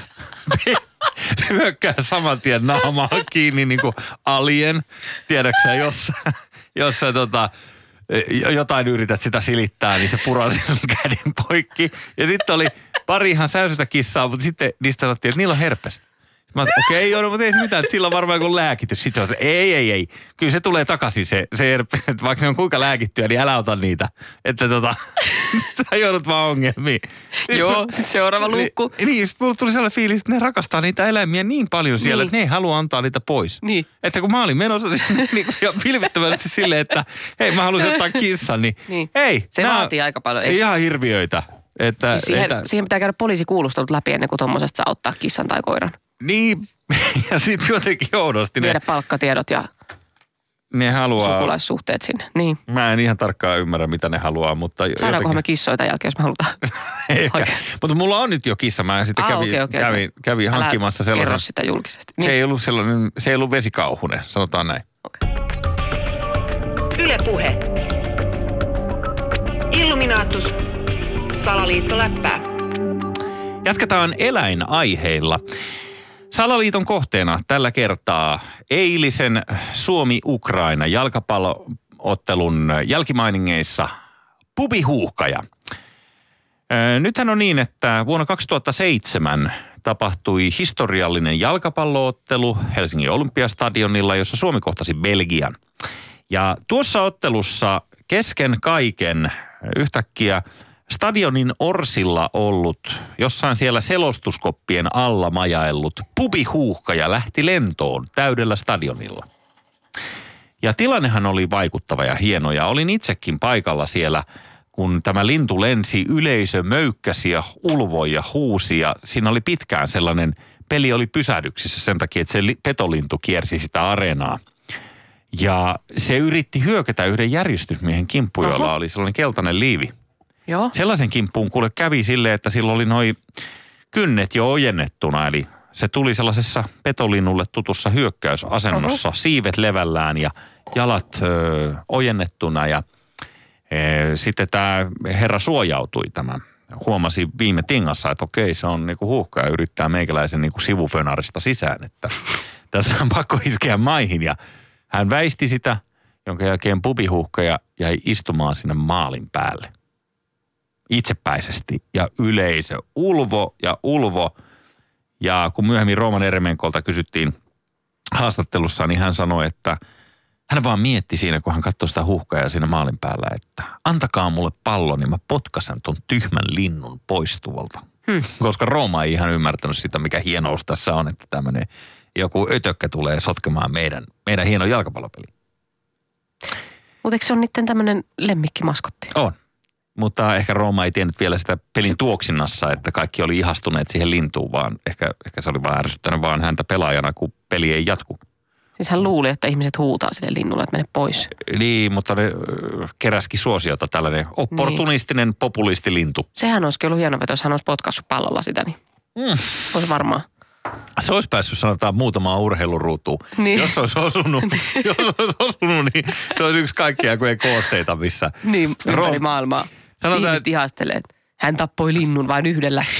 hyökkää saman tien naamaa kiinni niin kuin alien. Tiedäksä, jos, jos sä tota, jotain yrität sitä silittää, niin se purasi sun käden poikki. Ja sitten oli pari ihan kissaa, mutta sitten niistä sanottiin, että niillä on herpes. Mä okei, okay, joo, no, mutta ei se mitään, että sillä on varmaan joku lääkitys. Sitten se on, ei, ei, ei. Kyllä se tulee takaisin se, se että vaikka ne on kuinka lääkittyä, niin älä ota niitä. Että tota, sä joudut vaan ongelmiin. Joo, sit seuraava luukku. Niin, niin sitten mulle tuli sellainen fiilis, että ne rakastaa niitä eläimiä niin paljon siellä, Niin. että ne ei halua antaa niitä pois. Niin. Että kun mä olin menossa niin ja pilvittävästi silleen, että hei mä haluaisin ottaa kissan, niin, Niin. ei. Se nää vaatii aika paljon. Ei. Ihan hirviöitä. Että, Siis siihen, että, siihen pitää käydä poliisikuulustelut läpi ennen kuin tuommoisesta saa ottaa kissan tai koiran. Niin, ja sitten jotenkin oudosti ne, Viedä palkkatiedot ja ne haluaa. sukulaissuhteet sinne. Niin. Mä en ihan tarkkaan ymmärrä, mitä ne haluaa, mutta Saadaankohan me jotenkin, kissoja tämän jälkeen, jos me halutaan? ehkä. Mutta mulla on nyt jo kissa. Mä sitten Ah, kävin, okei, okei, kävin, okei. kävin Älä hankkimassa kerro sellaisen. sitä julkisesti. Se Niin. ei ollut sellainen, se ei ollut vesikauhunen, sanotaan näin. Yle Puhe. Illuminaattus. Salaliittoläppää. Jatketaan eläinaiheilla. Salaliiton kohteena tällä kertaa eilisen Suomi-Ukraina jalkapalloottelun jälkimainingeissa pubihuuhkaja. Nythän on niin, että vuonna 2007 tapahtui historiallinen jalkapalloottelu Helsingin Olympiastadionilla, jossa Suomi kohtasi Belgian. Ja tuossa ottelussa kesken kaiken yhtäkkiä stadionin orsilla ollut, jossain siellä selostuskoppien alla majaillut pubihuuhkaja lähti lentoon täydellä stadionilla. Ja tilannehan oli vaikuttava ja hieno ja olin itsekin paikalla siellä, kun tämä lintu lensi, yleisö möykkäsi ja ulvoi ja huusi ja siinä oli pitkään sellainen, peli oli pysähdyksissä sen takia, että se li- petolintu kiersi sitä areenaa. Ja se yritti hyökätä yhden järjestysmiehen kimppuun, jolla oli sellainen keltainen liivi. Joo. Sellaisen kimppuun kuule kävi silleen, että sillä oli noi kynnet jo ojennettuna, eli se tuli sellaisessa petolinnulle tutussa hyökkäysasennossa, siivet levällään ja jalat ö, ojennettuna ja e, sitten tämä herra suojautui tämä. Huomasi viime tingassa, että okei, se on niinku huuhka ja yrittää meikäläisen niinku sivufönarista sisään, että tässä on pakko iskeä maihin ja hän väisti sitä jonka jälkeen pubihuhkaja jäi istumaan sinne maalin päälle. Itsepäisesti ja yleisö ulvo ja ulvo. Ja kun myöhemmin Rooman Eremenkolta kysyttiin haastattelussa, niin hän sanoi, että hän vaan mietti siinä, kun hän katsoi sitä huhkajaa siinä maalin päällä, että antakaa mulle pallo, niin mä potkasen ton tyhmän linnun pois tuolta. Hmm. Koska Rooma ei ihan ymmärtänyt sitä, mikä hienous tässä on, että tämmöinen joku ötökkä tulee sotkemaan meidän, meidän hieno jalkapallopeli. Mutta eikö se ole niiden tämmöinen lemmikkimaskotti? On. Mutta ehkä Rooma ei tiennyt vielä sitä pelin tuoksinnassa, että kaikki oli ihastuneet siihen lintuun, vaan ehkä, ehkä se oli vaan ärsyttänyt vaan häntä pelaajana, kun peli ei jatku. Siis hän luuli, että ihmiset huutaa sille linnulle, että mene pois. Niin, mutta ne keräski suosiota tällainen opportunistinen niin. populistilintu. Sehän olisi ollut hieno veto, jos hän olisi potkassut pallolla sitä, niin Mm. olisi varmaan. Se olisi päässyt sanotaan muutamaa urheiluruutuun. Niin. Jos olisi osunut, jos olisi osunut, niin se olisi yksi kaikkia kuin koosteita, missä Niin, ympäri Ro- maailmaa. Sanotaan, Ihmiset että- ihastelee, että hän tappoi linnun vain yhdellä.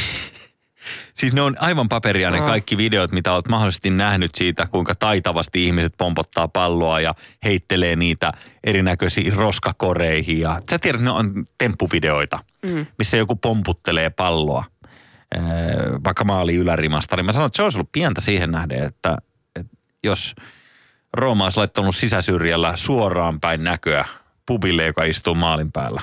Siis ne on aivan paperia ne kaikki videot, mitä olet mahdollisesti nähnyt siitä, kuinka taitavasti ihmiset pompottaa palloa ja heittelee niitä erinäköisiin roskakoreihin. Ja sä tiedät, ne on temppuvideoita, mm. missä joku pomputtelee palloa ee, vaikka maali ylärimasta. Niin mä sanoin, että se olisi ollut pientä siihen nähden, että, että jos Rooma olisi laittanut sisäsyrjällä suoraan päin näköä pubille, joka istuu maalin päällä,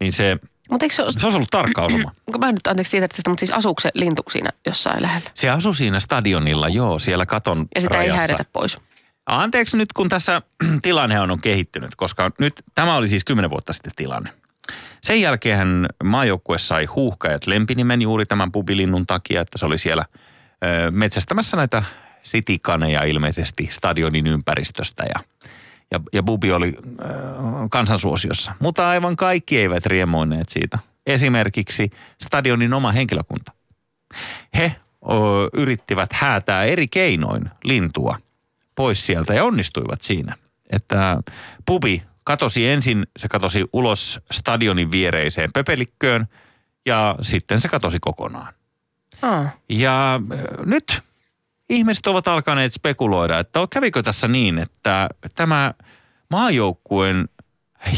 niin se, Mutta eikö se se olisi ollut tarkka osuma. mä en nyt anteeksi tietää tästä, mutta siis asuuko se lintu siinä jossain lähellä? Se asui siinä stadionilla, joo, siellä katon Ja sitä rajassa. ei häiritä pois. Anteeksi nyt, kun tässä tilanne on kehittynyt, koska nyt tämä oli siis kymmenen vuotta sitten tilanne. Sen jälkeen maajoukkue sai huuhkajat lempinimen juuri tämän pubilinnun takia, että se oli siellä ö, metsästämässä näitä sitikaneja ilmeisesti stadionin ympäristöstä ja, ja, ja bubi oli ö, kansansuosiossa. Mutta aivan kaikki eivät riemoineet siitä. Esimerkiksi stadionin oma henkilökunta. He ö, yrittivät häätää eri keinoin lintua pois sieltä ja onnistuivat siinä. Että pubi katosi ensin, se katosi ulos stadionin viereiseen pöpelikköön ja sitten se katosi kokonaan. Aa. Ja äh, nyt ihmiset ovat alkaneet spekuloida, että kävikö tässä niin, että tämä maajoukkueen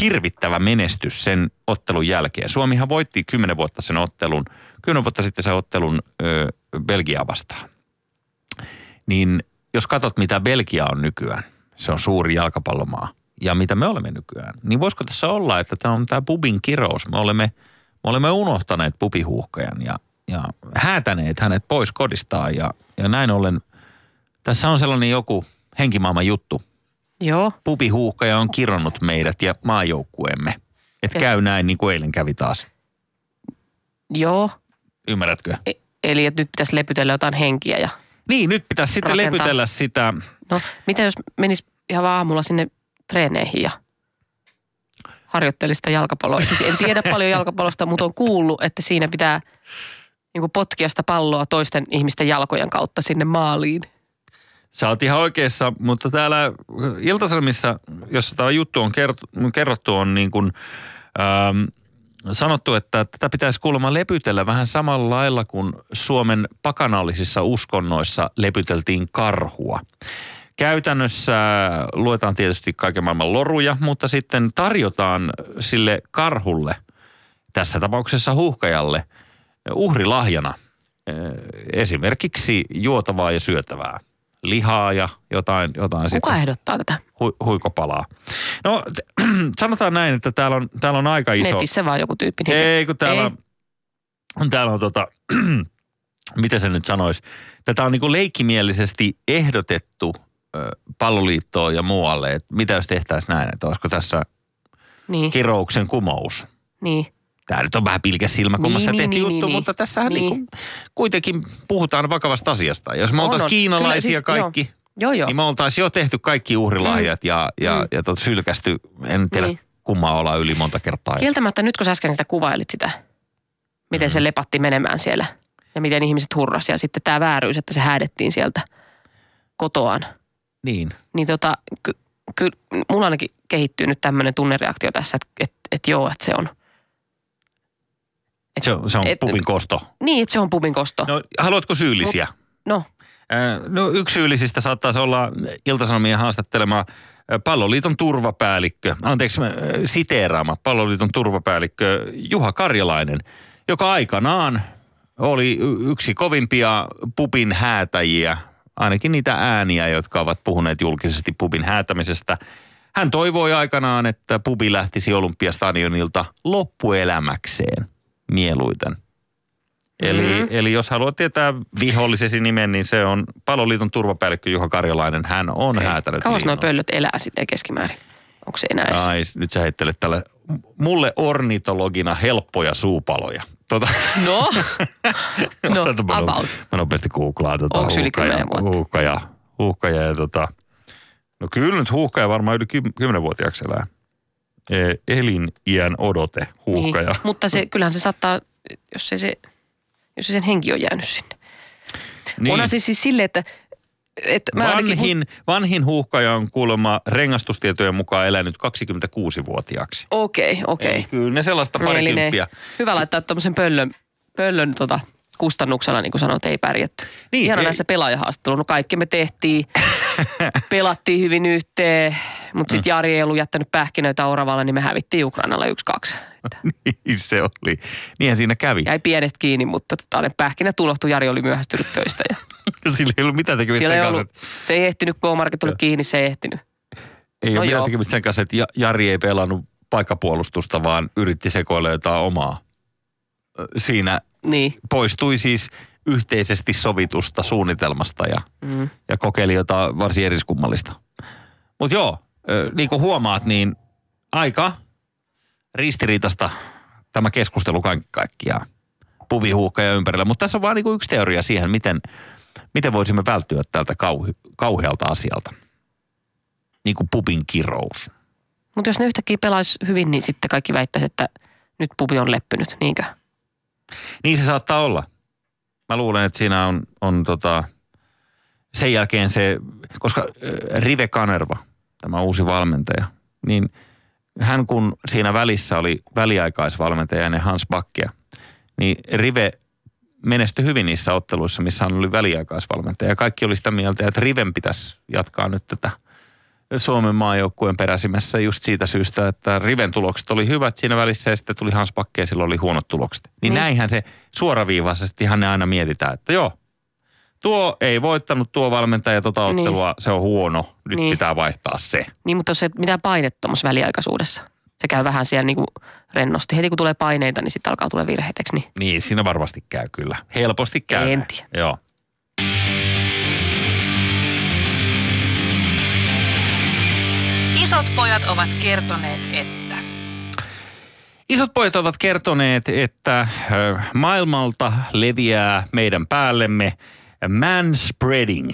hirvittävä menestys sen ottelun jälkeen. Suomihan voitti kymmenen vuotta sen ottelun, kymmenen vuotta sitten sen ottelun ö, Belgiaa vastaan. Niin jos katsot, mitä Belgia on nykyään, se on suuri jalkapallomaa, ja mitä me olemme nykyään, niin voisiko tässä olla, että tämä on tämä pubin kirous. Me olemme, me olemme unohtaneet pubihuuhkajan ja, ja häätäneet hänet pois kodistaan, ja, ja näin ollen tässä on sellainen joku henkimaailman juttu. Joo. Pubihuuhkaja on kironnut meidät ja maajoukkueemme. Että Ja- käy näin niin kuin eilen kävi taas. Joo. Ymmärrätkö? E- Eli että nyt pitäisi lepytellä jotain henkiä ja... Niin, nyt pitäisi sitten Rakentaa. lepytellä sitä. No, mitä jos menis ihan vaan aamulla sinne treeneihin ja harjoittelisi sitä jalkapalloa. Siis en tiedä paljon jalkapallosta, mutta on kuullut, että siinä pitää niin potkia sitä palloa toisten ihmisten jalkojen kautta sinne maaliin. Sä oot ihan oikeassa, mutta täällä Iltasanomissa, jossa tämä juttu on kerrottu, kerrottu on niin kuin, ähm, sanottu, että tätä pitäisi kuulemma lepytellä vähän samalla lailla kuin Suomen pakanallisissa uskonnoissa lepyteltiin karhua. Käytännössä luetaan tietysti kaiken maailman loruja, mutta sitten tarjotaan sille karhulle, tässä tapauksessa huuhkajalle, uhrilahjana eh, esimerkiksi juotavaa ja syötävää. Lihaa ja jotain, jotain Kuka sitten ehdottaa tätä? hu, huikopalaa. No t- sanotaan näin, että täällä on, täällä on aika iso... Netissä vaan joku tyyppi. Ei, kun täällä Ei. on, täällä on tota, miten se nyt sanoisi, tätä on niin kuin leikkimielisesti ehdotettu ö, palloliittoon ja muualle, että mitä jos tehtäisiin näin, että olisiko tässä niin, kirouksen kumous. niin. Tämä nyt on vähän pilkäs silmäkummassa Niin, tehty niin, juttu, niin, niin. mutta tässähän Niin. niin. kuitenkin puhutaan vakavasta asiasta. Jos me oltaisiin kiinalaisia Kyllä, siis, kaikki, Joo, joo. niin me oltaisiin jo tehty kaikki uhrilahjat ja, ja, Mm. ja tot, sylkästy, en tiedä Niin. kummaa olla yli monta kertaa. Kieltämättä nyt kun sä äsken sitä kuvailit sitä, miten Mm. se lepatti menemään siellä ja miten ihmiset hurrasi ja sitten tämä vääryys, että se häädettiin sieltä kotoaan. Niin. Niin tota, ky, ky, mulla ainakin kehittyy nyt tämmöinen tunnereaktio tässä, että et, et joo, että se on. Et, Se on, se on Et- pubin kosto. Niin, että se on pubin kosto. No, haluatko syyllisiä? no No yksi syyllisistä saattaisi olla Iltasanomien haastattelema Palloliiton turvapäällikkö, anteeksi siteeraama Palloliiton turvapäällikkö Juha Karjalainen, joka aikanaan oli yksi kovimpia pubin häätäjiä, ainakin niitä ääniä, jotka ovat puhuneet julkisesti pubin häätämisestä. Hän toivoi aikanaan, että pubi lähtisi Olympiastadionilta loppuelämäkseen mieluiten. Eli, mm-hmm. eli jos haluat tietää vihollisesi nimen, niin se on Paloliiton turvapäällikkö Juha Karjalainen. Hän on okay. häätänyt Kauas nuo pöllöt elää sitten keskimäärin? Onko se enää edes? Ai, nyt sä heittelet tälle mulle ornitologina helppoja suupaloja. Tota, No, no about. Mä nopeasti googlaan tota Onks yli huuhkaja- 10 vuotta? Huuhkaja, huuhkaja ja tota, no kyllä nyt huuhkaja varmaan yli ky- 10-vuotiaaksi elää. Eliniän odote huuhkaja. Niin, mutta se, kyllähän se saattaa, jos ei se, jos ei sen henki on jäänyt sinne. Niin. Onhan se siis silleen, että, että mä ainakin vanhin, vanhin huuhkaja on kuulemma rengastustietojen mukaan elänyt 26-vuotiaaksi. Okei, okei. Eli Kyllä ne sellaista parikymppiä. hyvä laittaa tuommoisen pöllön, pöllön tota, kustannuksella, niin kuin sanoit, ei pärjätty. Niin, Ihana ei- näissä pelaajahaastatteluissa. No kaikki me tehtiin, pelattiin hyvin yhteen, mutta Mm. sitten Jari ei ollut jättänyt pähkinöitä Oravalla, niin me hävittiin Ukrainalla yksi kaksi. Niin se oli. Niinhän siinä kävi. Jäi pienestä kiinni, mutta tota, ne pähkinät unohtui. Jari oli myöhästynyt töistä. Ja Sillä ei ollut mitään tekemistä siellä sen ei kanssa. ollut, se ei ehtinyt, kun Omarket tuli kiinni, se ei ehtinyt. Ei No ole mitään tekemistä sen kanssa, että Ja- Jari ei pelannut paikkapuolustusta, vaan yritti sekoilla jotain omaa. Siinä Niin. poistui siis yhteisesti sovitusta suunnitelmasta ja, Mm. ja kokeili jotain varsin eriskummallista. Mutta joo, niin kuin huomaat, niin aika ristiriitasta tämä keskustelu kaiken kaikkiaan puvihuuhka ja ympärillä. Mutta tässä on vain niin yksi teoria siihen, miten, miten voisimme välttyä tältä kauhi, kauhealta asialta. Niin kuin pubin kirous. Mutta jos ne yhtäkkiä pelaisi hyvin, niin sitten kaikki väittäisi, että nyt pubi on leppynyt, niinkö? Niin se saattaa olla. Mä luulen, että siinä on, on tota, sen jälkeen se, koska Rive Kanerva, tämä uusi valmentaja, niin hän kun siinä välissä oli väliaikaisvalmentaja ennen Hans Backia, niin Rive menestyi hyvin niissä otteluissa, missä hän oli väliaikaisvalmentaja. Ja kaikki oli sitä mieltä, että Riven pitäisi jatkaa nyt tätä Suomen maajoukkueen peräsimessä just siitä syystä, että Riven tulokset oli hyvät siinä välissä ja sitten tuli Hans Bakke ja silloin oli huonot tulokset. Niin, Niin. näinhän se suoraviivaisestihan ne aina mietitään, että joo, tuo ei voittanut tuo valmentaja tota Niin. ottelua, niin. se on huono, nyt Niin. pitää vaihtaa se. Niin, mutta se mitään painetta tuommoisessa väliaikaisuudessa. Se käy vähän siellä niinku rennosti. Heti kun tulee paineita, niin sitten alkaa tulla virheitä, eikö niin? Niin, siinä varmasti käy kyllä. Helposti käy. En tiedä. Joo. Isot pojat ovat kertoneet, että Isot pojat ovat kertoneet, että maailmalta leviää meidän päällemme manspreading.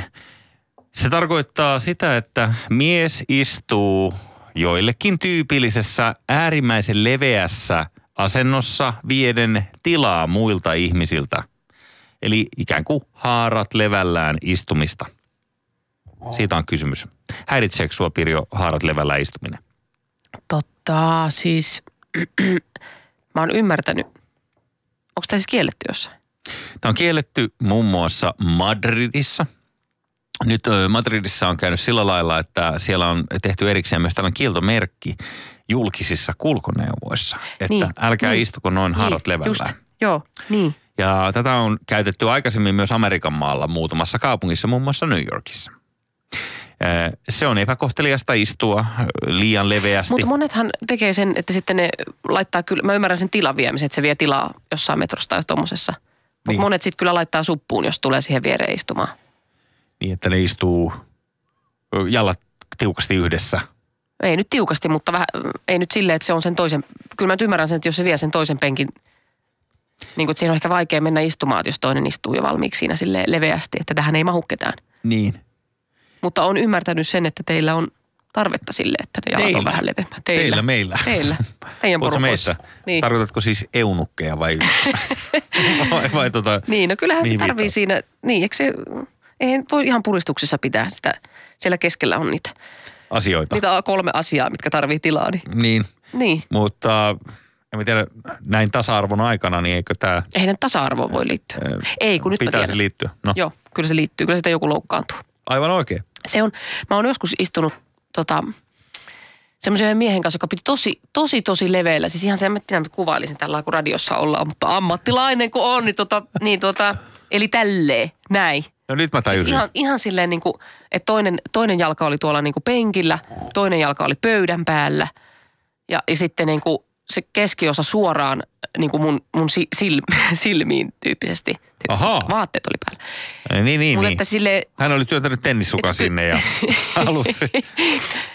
Se tarkoittaa sitä, että mies istuu joillekin tyypillisessä äärimmäisen leveässä asennossa vieden tilaa muilta ihmisiltä. Eli ikään kuin haarat levällään istumista. Siitä on kysymys. Häiritseekö sua Pirjo haarat levällään istuminen? Totta, siis mä oon ymmärtänyt. Onko tämä siis kielletty jossain? Tämä on kielletty muun muassa Madridissa. Nyt Madridissa on käynyt sillä lailla, että siellä on tehty erikseen myös tällainen kieltomerkki julkisissa kulkuneuvoissa. Että Niin, älkää niin. istuko noin haarat niin, levällään. Just, joo, niin. Ja tätä on käytetty aikaisemmin myös Amerikan maalla muutamassa kaupungissa, muun muassa New Yorkissa. Se on epäkohteliasta istua liian leveästi. Mutta monethan tekee sen, että sitten ne laittaa kyllä, mä ymmärrän sen tilan viemisen, että se vie tilaa jossain metrossa tai tuommoisessa. Mutta Niin. monet sitten kyllä laittaa suppuun, jos tulee siihen viereen istumaan. Niin, että ne istuu jalat tiukasti yhdessä. Ei nyt tiukasti, mutta vähän, ei nyt silleen, että se on sen toisen, kyllä mä nyt ymmärrän sen, että jos se vie sen toisen penkin, niin kuin, että siinä on ehkä vaikea mennä istumaan, jos toinen istuu jo valmiiksi siinä sille leveästi, että tähän ei mahu ketään. Niin. Mutta on ymmärtänyt sen, että teillä on tarvetta sille, että ne jalat on Teillä? vähän leveämmät. Teillä, meillä. Teillä. Teidän porukoissa. Niin. Tarkoitatko siis eunukkeja vai, vai, vai tota, Niin, no kyllähän se tarvii viittaat? siinä, niin eikö se, ei voi ihan puristuksessa pitää sitä, siellä keskellä on niitä, asioita? niitä kolme asiaa, mitkä tarvii tilaa, niin, Niin, niin. mutta en tiedä, näin tasa-arvon aikana, niin eikö tämä Eihän tasa-arvoon voi liittyä. Ei, kun nyt pitäisi tiedän. liittyä? No, Joo, kyllä se liittyy, kyllä sitä joku loukkaantuu. Aivan oikein. Se on, mä oon joskus istunut tota, semmoisen miehen kanssa, joka piti tosi, tosi, tosi leveillä. Siis ihan se, en tiedä, kuvailisin tällä kun radiossa ollaan, mutta ammattilainen kun on, niin, tota, niin tota, eli tälleen, näin. No nyt mä Siis tajusin. ihan, ihan silleen niin kuin, että toinen, toinen jalka oli tuolla niin kuin penkillä, toinen jalka oli pöydän päällä ja, ja sitten niin kuin se keskiosa suoraan niin kuin mun, mun si, sil, silmiin tyyppisesti. Ahaa. Vaatteet oli päällä. Niin, niin, Mutta niin. että sille, Hän oli työntänyt tennissukan Et- sinne ja halusi,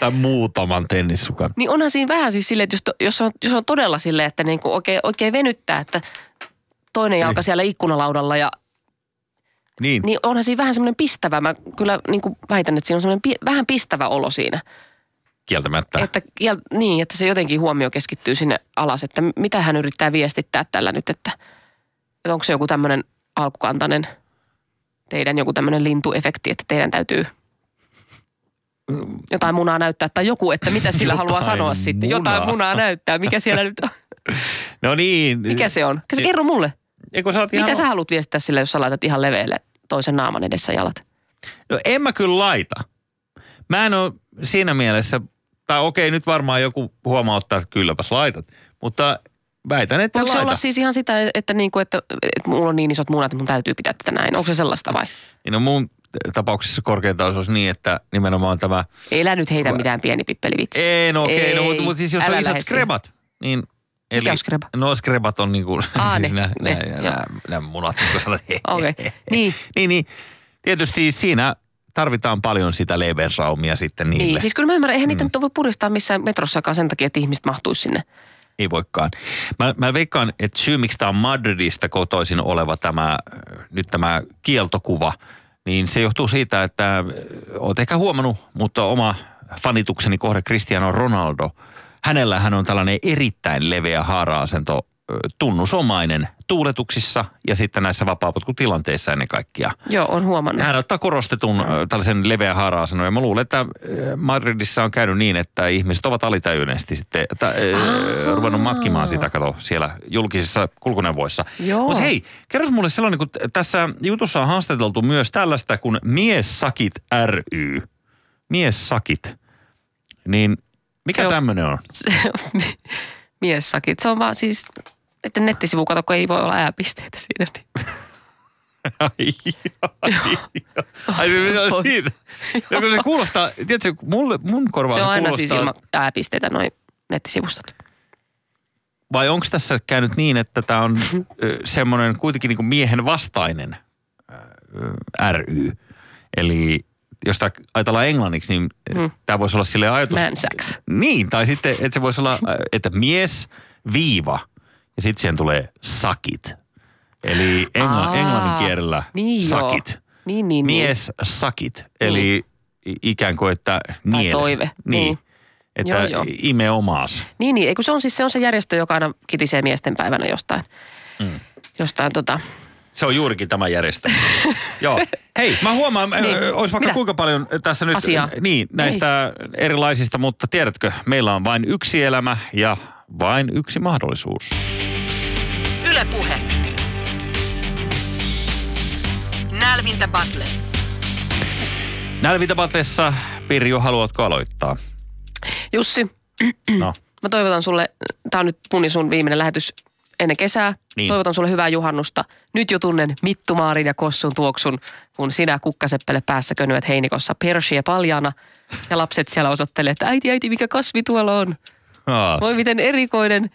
tai muutaman tennissukan. niin onhan siinä vähän siis silleen, että jos, to- jos, on, jos on todella silleen, että niin kuin oikein, oikein venyttää, että toinen jalka siellä ikkunalaudalla ja Niin, niin onhan siinä vähän semmoinen pistävä. Mä kyllä niin kuin väitän, että siinä on semmoinen pi, vähän pistävä olo siinä. Kieltämättä. Että, ja, niin, että se jotenkin huomio keskittyy sinne alas, että mitä hän yrittää viestittää tällä nyt, että, että onko se joku tämmöinen alkukantainen teidän joku tämmöinen lintuefekti, että teidän täytyy jotain munaa näyttää tai joku, että mitä sillä haluaa sanoa sitten. Jotain munaa. munaa näyttää, mikä siellä nyt on. No niin. Mikä se on? Se kerro mulle. Eikö sä oot ihan... Mitä sä haluat viestittää sille, jos sä laitat ihan leveälle toisen naaman edessä jalat? No en mä kyllä laita. Mä en ole siinä mielessä, tai okei nyt varmaan joku huomauttaa, että kylläpäs laitat. Mutta väitän, että Voiko se olla siis ihan sitä, että, niinku, että, että mulla on niin isot munat, että mun täytyy pitää tätä näin? Onko se sellaista vai? Niin no mun tapauksessa korkeintaan olisi niin, että nimenomaan tämä... Älä nyt heitä mitään pieni pippelivitsi. Ei, no okei, okay, no, mutta, mutta siis jos on isot skrebat, niin... Mikä on skreba? No skrebat on niin kuin... Aa, ne, nämä, ne, nämä, nämä, munat, kun sanot. Okei, niin. niin, niin. Tietysti siinä tarvitaan paljon sitä Lebensraumia sitten niille. Niin, siis kyllä mä ymmärrän, eihän niitä nyt voi puristaa missään metrossakaan sen takia, että ihmiset mahtuisi sinne. Ei voikaan. Mä, mä veikkaan, että syy miksi tämä on Madridista kotoisin oleva tämä, nyt tämä kieltokuva, niin se johtuu siitä, että oot ehkä huomannut, mutta oma fanitukseni kohde Cristiano Ronaldo, hänellä hän on tällainen erittäin leveä haara-asento, tunnusomainen tuuletuksissa ja sitten näissä vapaapotkutilanteissa ennen kaikkea. Joo, on huomannut. Hän ottaa korostetun äh, tällaisen leveä haara ja mä luulen, että Madridissa on käynyt niin, että ihmiset ovat alitajuisesti sitten että, äh, ruvennut matkimaan sitä, kato, siellä julkisissa kulkuneuvoissa. Mutta hei, kerros mulle sellainen, kun tässä jutussa on haastateltu myös tällaista kuin Miessakit ry. Miessakit. Niin mikä tämmöinen on miessakit. Se on vaan siis, että nettisivu, kato, kun ei voi olla ääpisteitä siinä. Niin. Ai, ai, ai, se on siitä. Ja kun se kuulostaa, tiedätkö, mulle, mun korvaan Se on aina kuulostaa, siis ilman ääpisteitä noin nettisivustot. Vai onko tässä käynyt niin, että tämä on semmoinen kuitenkin niin kuin miehen vastainen ry? Eli jos tämä ajatellaan englanniksi, niin Mm. tämä voisi olla sille ajatus... Man sex. Niin, tai sitten, että se voisi olla, että mies, viiva, ja sitten siihen tulee sakit. Eli engla, Aa, englannin kielellä niin joo. sakit. Niin, niin, Mies sakit, eli i- ikään kuin, että nieles. toive, Niin. niin. Että Joo, joo. ime omaas. niin. Niin, niin. Eikö se on siis se on se järjestö, joka aina kitisee miesten päivänä jostain. Mm. Jostain tota, Se on juurikin tämä järjestö. Joo. Hei, mä huomaan, niin. Niin. olisi vaikka Mitä? kuinka paljon tässä nyt Asiaa. niin, näistä erilaisista, mutta tiedätkö, meillä on vain yksi elämä ja vain yksi mahdollisuus. Yle Puhe. Nälvintä Battle. Nälvitäpatlessa, Pirjo, haluatko aloittaa? Jussi, No, mä toivotan sulle, tää on nyt mun sun viimeinen lähetys ennen kesää. Niin. Toivotan sulle hyvää juhannusta. Nyt jo tunnen mittumaarin ja kossun tuoksun, kun sinä kukkaseppele päässä könyät heinikossa persiä paljana. Ja lapset siellä osoittelee, että äiti, äiti, mikä kasvi tuolla on. Voi miten erikoinen,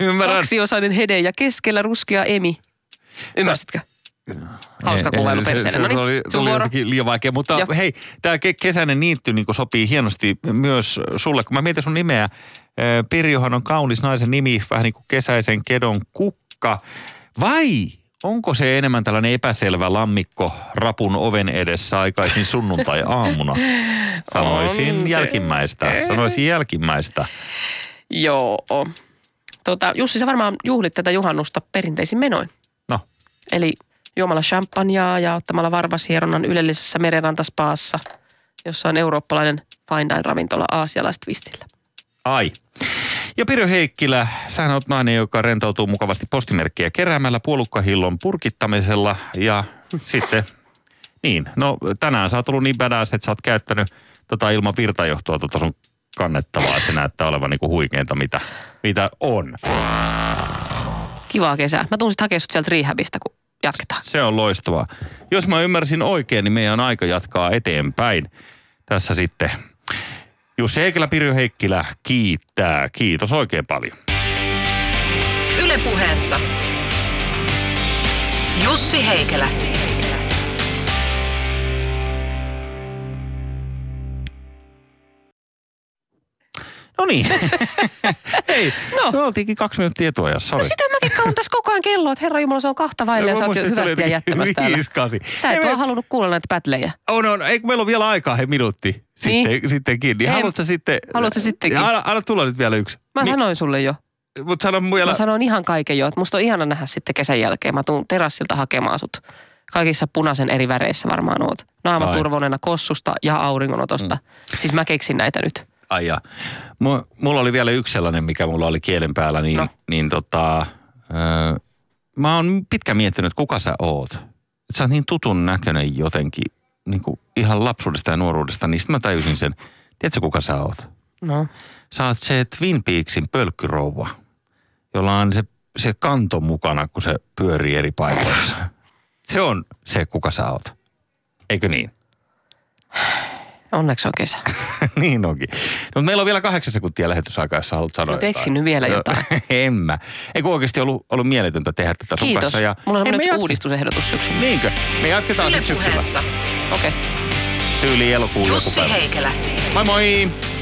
ymmärrän. kaksiosainen hede ja keskellä ruskea emi. Ymmärsitkö? Hauska Ei, kuvailu perseelle. se, No se niin, oli, vuoro. jotenkin liian vaikea, mutta Joo. hei, tämä ke- kesäinen niitty niin sopii hienosti myös sulle. Kun mä mietin sun nimeä, äh, Pirjohan on kaunis naisen nimi, vähän niin kuin kesäisen kedon kukka. Vai onko se enemmän tällainen epäselvä lammikko rapun oven edessä aikaisin sunnuntai-aamuna? Sanoisin jälkimmäistä. Sanoisin jälkimmäistä. Joo. Tota, Jussi, sä varmaan juhlit tätä juhannusta perinteisin menoin. No, Eli juomalla champagnea ja ottamalla varvashieronnan ylellisessä merenrantaspaassa, jossa on eurooppalainen fine dine ravintola aasialaistvistillä. Ai. Ja Pirjo Heikkilä, sähän oot nainen, joka rentoutuu mukavasti postimerkkiä keräämällä puolukkahillon purkittamisella ja sitten Niin, no tänään sä oot ollut niin badass, että sä oot käyttänyt tota ilman virtajohtoa tota sun kannettavaa. Se näyttää olevan niinku huikeinta, mitä, mitä on. Kivaa kesää. Mä tunsin hakea sut sieltä rehabista, kun jatketaan. Se on loistavaa. Jos mä ymmärsin oikein, niin meidän on aika jatkaa eteenpäin. Tässä sitten Jussi Heikkilä, Pirjo Heikkilä kiittää. Kiitos oikein paljon. Yle puheessa. Jussi Heikelä. No niin. Hei, No. me oltiinkin kaksi minuuttia etuajassa. No sitä mäkin kaun tässä koko ajan kelloa, että herra Jumala, se on kahta vaille ja sä oot hyvästi ja jättämässä täällä. Sä et vaan halunnut kuulla näitä pätlejä. On, on. Eikö meillä ole vielä aikaa, hei minuutti sitten, Niin. sittenkin. Niin haluatko sitten... Haluatko sittenkin? Anna, anna tulla nyt vielä yksi. Mä sanoin sulle jo. Mutta sano vielä... Mä sanoin ihan kaiken jo, että musta on ihana nähdä sitten kesän jälkeen. Mä tuun terassilta hakemaan sut. Kaikissa punaisen eri väreissä varmaan oot. Naama turvonena kossusta ja auringonotosta. Mm. Siis mä keksin näitä nyt. Ai ja. Mu- Mulla oli vielä yksi sellainen, mikä mulla oli kielen päällä, niin, no. Niin tota, öö, mä oon pitkään miettinyt, että kuka sä oot. Sä oot niin tutun näköinen jotenkin, niin kuin ihan lapsuudesta ja nuoruudesta, niin sitten mä tajusin sen, tiedätkö kuka sä oot? No. Sä oot se Twin Peaksin pölkkyrouva, jolla on se, se kanto mukana, kun se pyörii eri paikoissa. Se on se, kuka sä oot. Eikö niin? Onneksi on kesä. niin onkin. No, mutta meillä on vielä kahdeksan sekuntia lähetysaikaa, jos haluat sanoa No keksin nyt vielä Joo, jotain. en mä. Eikö oikeasti ollut, ollut mieletöntä tehdä tätä sun Kiitos. kanssa? Ja... Mulla on yksi jatka- uudistusehdotus syksyllä. Niinkö? Me jatketaan sitten syksyllä. Okei. Okay. Tyyli elokuun joku Jussi päivä. Heikelä. Moi moi!